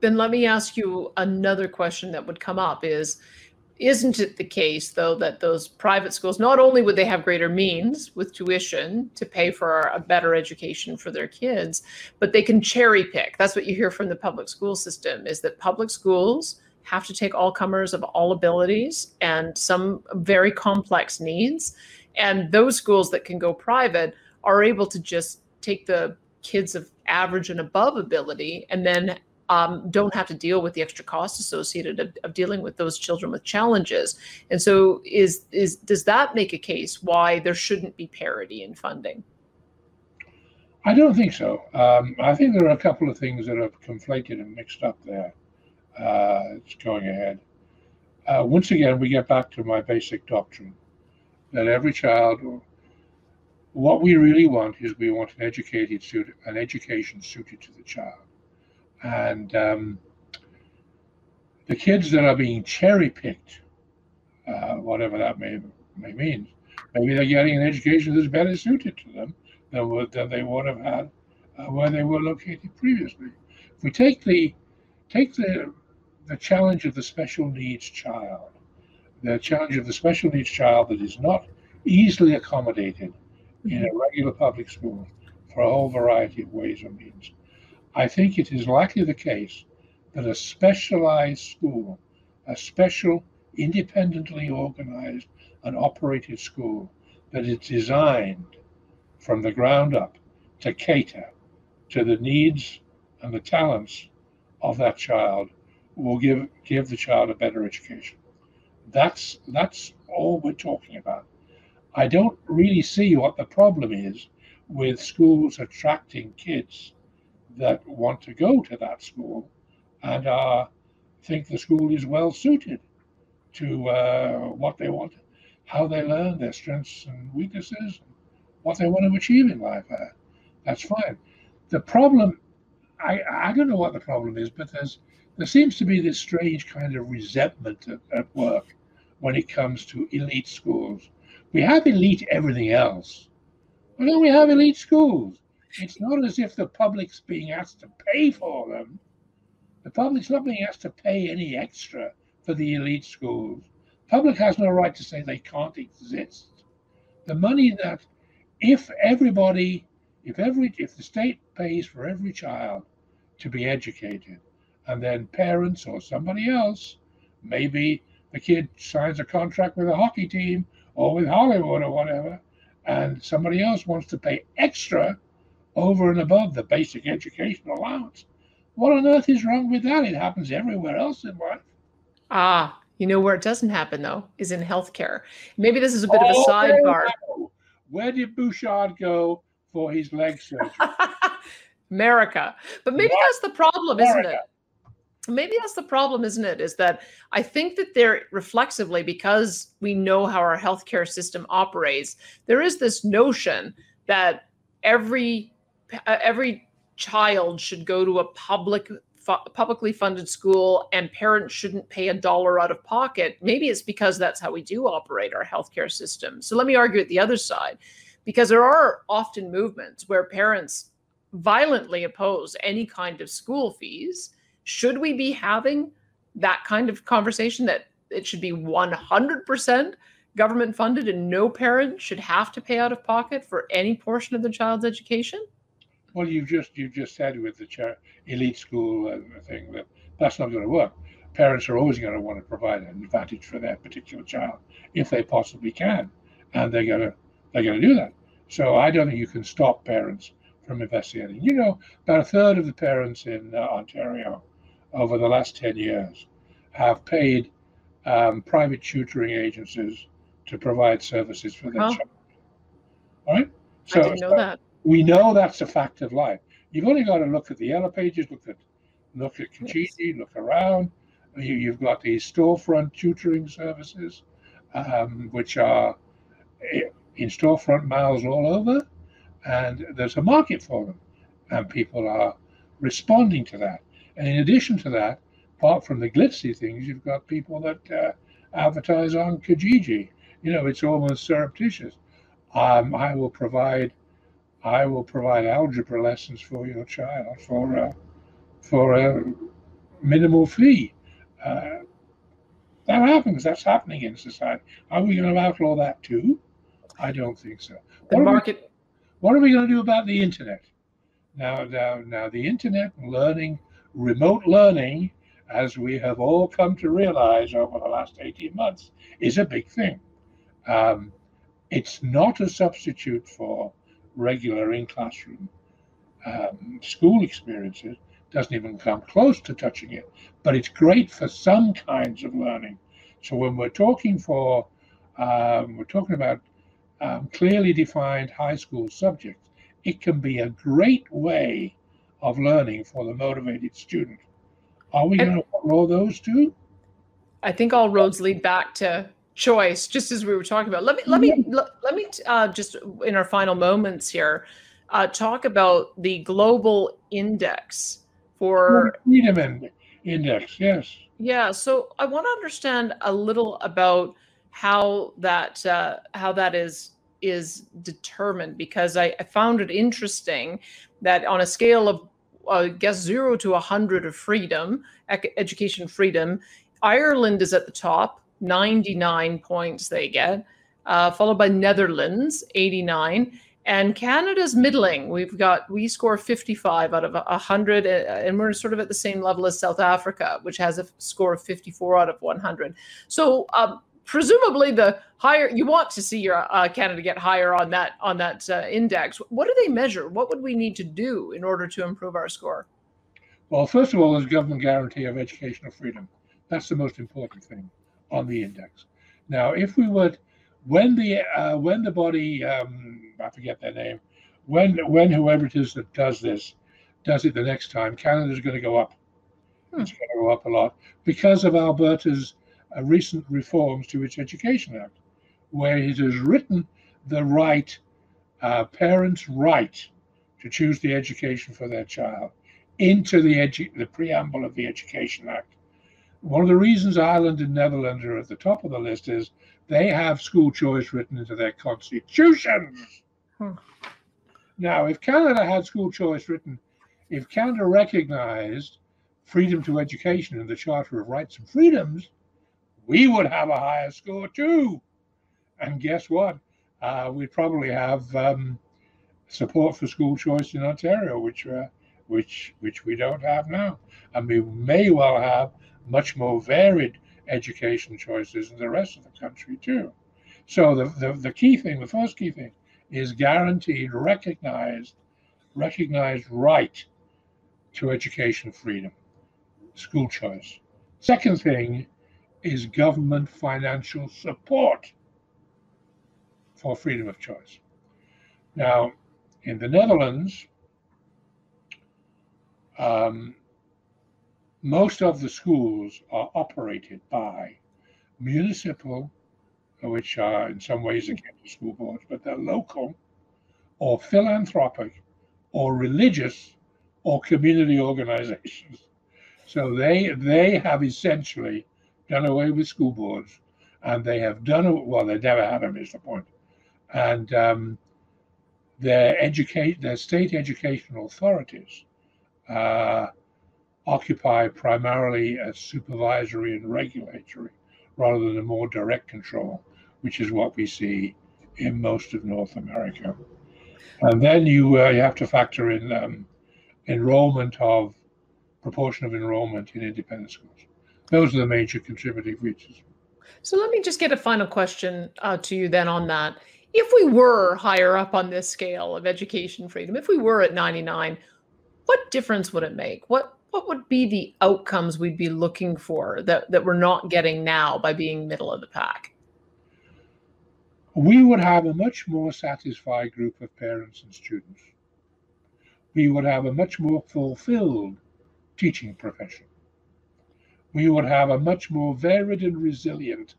Then let me ask you another question that would come up is isn't it the case though that those private schools not only would they have greater means with tuition to pay for a better education for their kids but they can cherry pick. That's what you hear from the public school system is that public schools have to take all comers of all abilities and some very complex needs and those schools that can go private are able to just take the kids of average and above ability and then um, don't have to deal with the extra costs associated of, of, dealing with those children with challenges. And so, is is does that make a case why there shouldn't be parity in funding? I don't think so. Um, I think there are a couple of things that are conflated and mixed up there. Uh, it's going ahead. Uh, once again, we get back to my basic doctrine that every child, what we really want is we want an educated an education suited to the child. And um, the kids that are being cherry picked, uh, whatever that may, may mean, maybe they're getting an education that's better suited to them than, than they would have had uh, where they were located previously. If we take the take the the challenge of the special needs child, the challenge of the special needs child that is not easily accommodated in a regular public school for a whole variety of ways or means. I think it is likely the case that a specialized school, a special, independently organized and operated school that is designed from the ground up to cater to the needs and the talents of that child will give give the child a better education. That's that's all we're talking about. I don't really see what the problem is with schools attracting kids that want to go to that school and uh, think the school is well suited to uh, what they want, how they learn, their strengths and weaknesses, what they want to achieve in life. Uh, that's fine. The problem, I, I don't know what the problem is, but there's there seems to be this strange kind of resentment at, at work when it comes to elite schools. We have elite everything else. Why don't we have elite schools? It's not as if the public's being asked to pay for them. The public's not being asked to pay any extra for the elite schools. Public has no right to say they can't exist. The money that, if everybody, if every, if the state pays for every child to be educated, and then parents or somebody else, maybe the kid signs a contract with a hockey team or with Hollywood or whatever, and somebody else wants to pay extra over and above the basic education allowance. What on earth is wrong with that? It happens everywhere else in life. Ah, you know where it doesn't happen though is in healthcare. Maybe this is a bit oh, of a oh, sidebar. Where did Bouchard go for his leg surgery? America. But maybe what? that's the problem, America. isn't it? maybe that's the problem isn't it is that i think that there reflexively because we know how our healthcare system operates there is this notion that every Uh, every child should go to a public publicly funded school and parents shouldn't pay a dollar out of pocket. Maybe it's because that's how we do operate our healthcare system. So let me argue at the other side because there are often movements where parents violently oppose any kind of school fees. Should we be having that kind of conversation that it should be 100% government funded and no parent should have to pay out of pocket for any portion of the child's education? Well, you just you just said with the elite school uh, thing that that's not going to work. Parents are always going to want to provide an advantage for their particular child if they possibly can, and they're going to they're going to do that. So I don't think you can stop parents from investigating. You know, about a third of the parents in uh, Ontario over the last 10 years have paid um, private tutoring agencies to provide services for their oh. child. All right? So, I didn't know so that. We know that's a fact of life. You've only got to look at the yellow pages, look at look at Kijiji, yes. look around. You, have got these storefront tutoring services, um, which are in storefront malls all over, and there's a market for them, and people are responding to that. And in addition to that, apart from the glitzy things, you've got people that uh, advertise on Kijiji. You know, it's almost surreptitious. Um, I will provide, I will provide algebra lessons for your child for a, for a minimal fee. Uh, that happens. That's happening in society. Are we going to outlaw that too? I don't think so. The what market. Are we, what are we going to do about the internet? Now, now, now, the internet learning remote learning, as we have all come to realize over the last 18 months, is a big thing. Um, it's not a substitute for regular in classroom um, school experiences, doesn't even come close to touching it, but it's great for some kinds of learning. So when we're talking for, um, we're talking about um, clearly defined high school subjects, it can be a great way of learning for the motivated student. Are we going to roll those two? I think all roads lead back to choice, just as we were talking about. Let me let me let, let me uh, just in our final moments here uh, talk about the global index for freedom index. Yes. Yeah. So I want to understand a little about how that uh, how that is is determined because I, I found it interesting that on a scale of I guess zero to 100 of freedom, education freedom. Ireland is at the top, 99 points they get, uh, followed by Netherlands, 89 and Canada's middling. We've got we score 55 out of 100, uh, and we're sort of at the same level as South Africa, which has a score of 54 out of 100. So um, presumably, the higher you want to see your uh, Canada get higher on that on that uh, index. What do they measure? What would we need to do in order to improve our score? Well, first of all, there's government guarantee of educational freedom. That's the most important thing on the index. Now, if we would when the uh, when the body um, I forget their name when when whoever it is that does this does it the next time, Canada's going to go up. Hmm. It's going to go up a lot because of Alberta's uh, recent reforms to its Education Act, where it has written the right uh, parents' right to choose the education for their child into the edu- the preamble of the Education Act. One of the reasons Ireland and Netherlands are at the top of the list is they have school choice written into their constitutions. Hmm. Now, if Canada had school choice written, if Canada recognized freedom to education in the Charter of Rights and Freedoms, we would have a higher score too. And guess what? Uh, we'd probably have um, support for school choice in Ontario, which uh, which which we don't have now, and we may well have much more varied education choices in the rest of the country too. So the, the, the key thing, the first key thing, is guaranteed, recognized, recognized right to education freedom, school choice. Second thing is government financial support for freedom of choice. Now, in the Netherlands, um, most of the schools are operated by municipal, which are in some ways to school boards, but they're local or philanthropic or religious or community organizations. So they they have essentially done away with school boards, and they have done well. They never had them, is the point. point, and um, their educate their state educational authorities uh, occupy primarily as supervisory and regulatory rather than a more direct control, which is what we see in most of North America. And then you, uh, you have to factor in um, enrollment of proportion of enrollment in independent schools. Those are the major contributing features. So let me just get a final question uh, to you then on that. If we were higher up on this scale of education freedom, if we were at 99, what difference would it make? What what would be the outcomes we'd be looking for that, that we're not getting now by being middle of the pack? We would have a much more satisfied group of parents and students. We would have a much more fulfilled teaching profession. We would have a much more varied and resilient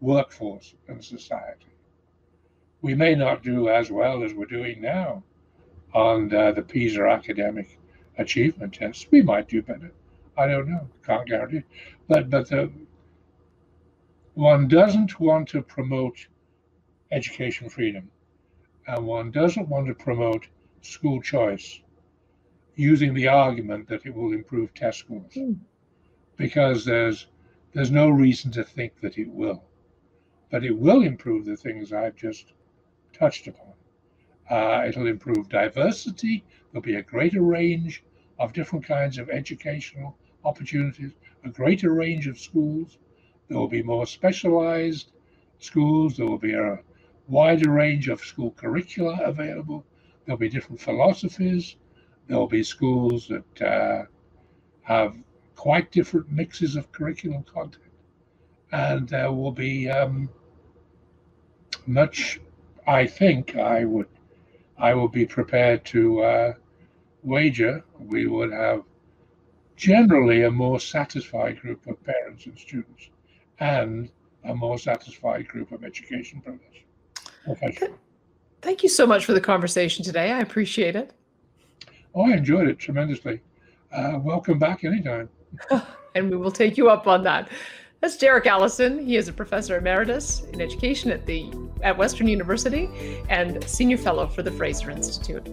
workforce and society. We may not do as well as we're doing now on uh, the PISA academic achievement tests. We might do better. I don't know. Can't guarantee. But but the, one doesn't want to promote education freedom, and one doesn't want to promote school choice using the argument that it will improve test scores, mm. because there's there's no reason to think that it will, but it will improve the things I've just touched upon. Uh, it'll improve diversity. There'll be a greater range of different kinds of educational opportunities, a greater range of schools. There will be more specialized schools. There will be a wider range of school curricula available. There'll be different philosophies. There'll be schools that uh, have quite different mixes of curriculum content. And there will be um, much, I think, I would, I will be prepared to uh, wager we would have generally a more satisfied group of parents and students and a more satisfied group of education professionals. Thank you so much for the conversation today. I appreciate it. Oh, I enjoyed it tremendously. Uh, welcome back anytime. and we will take you up on that. That's Derek Allison. He is a professor emeritus in education at the at Western University and senior fellow for the Fraser Institute.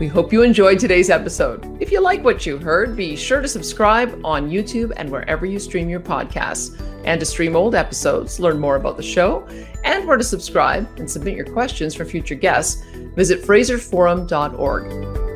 We hope you enjoyed today's episode. If you like what you heard, be sure to subscribe on YouTube and wherever you stream your podcasts. And to stream old episodes, learn more about the show, and where to subscribe and submit your questions for future guests, visit fraserforum.org.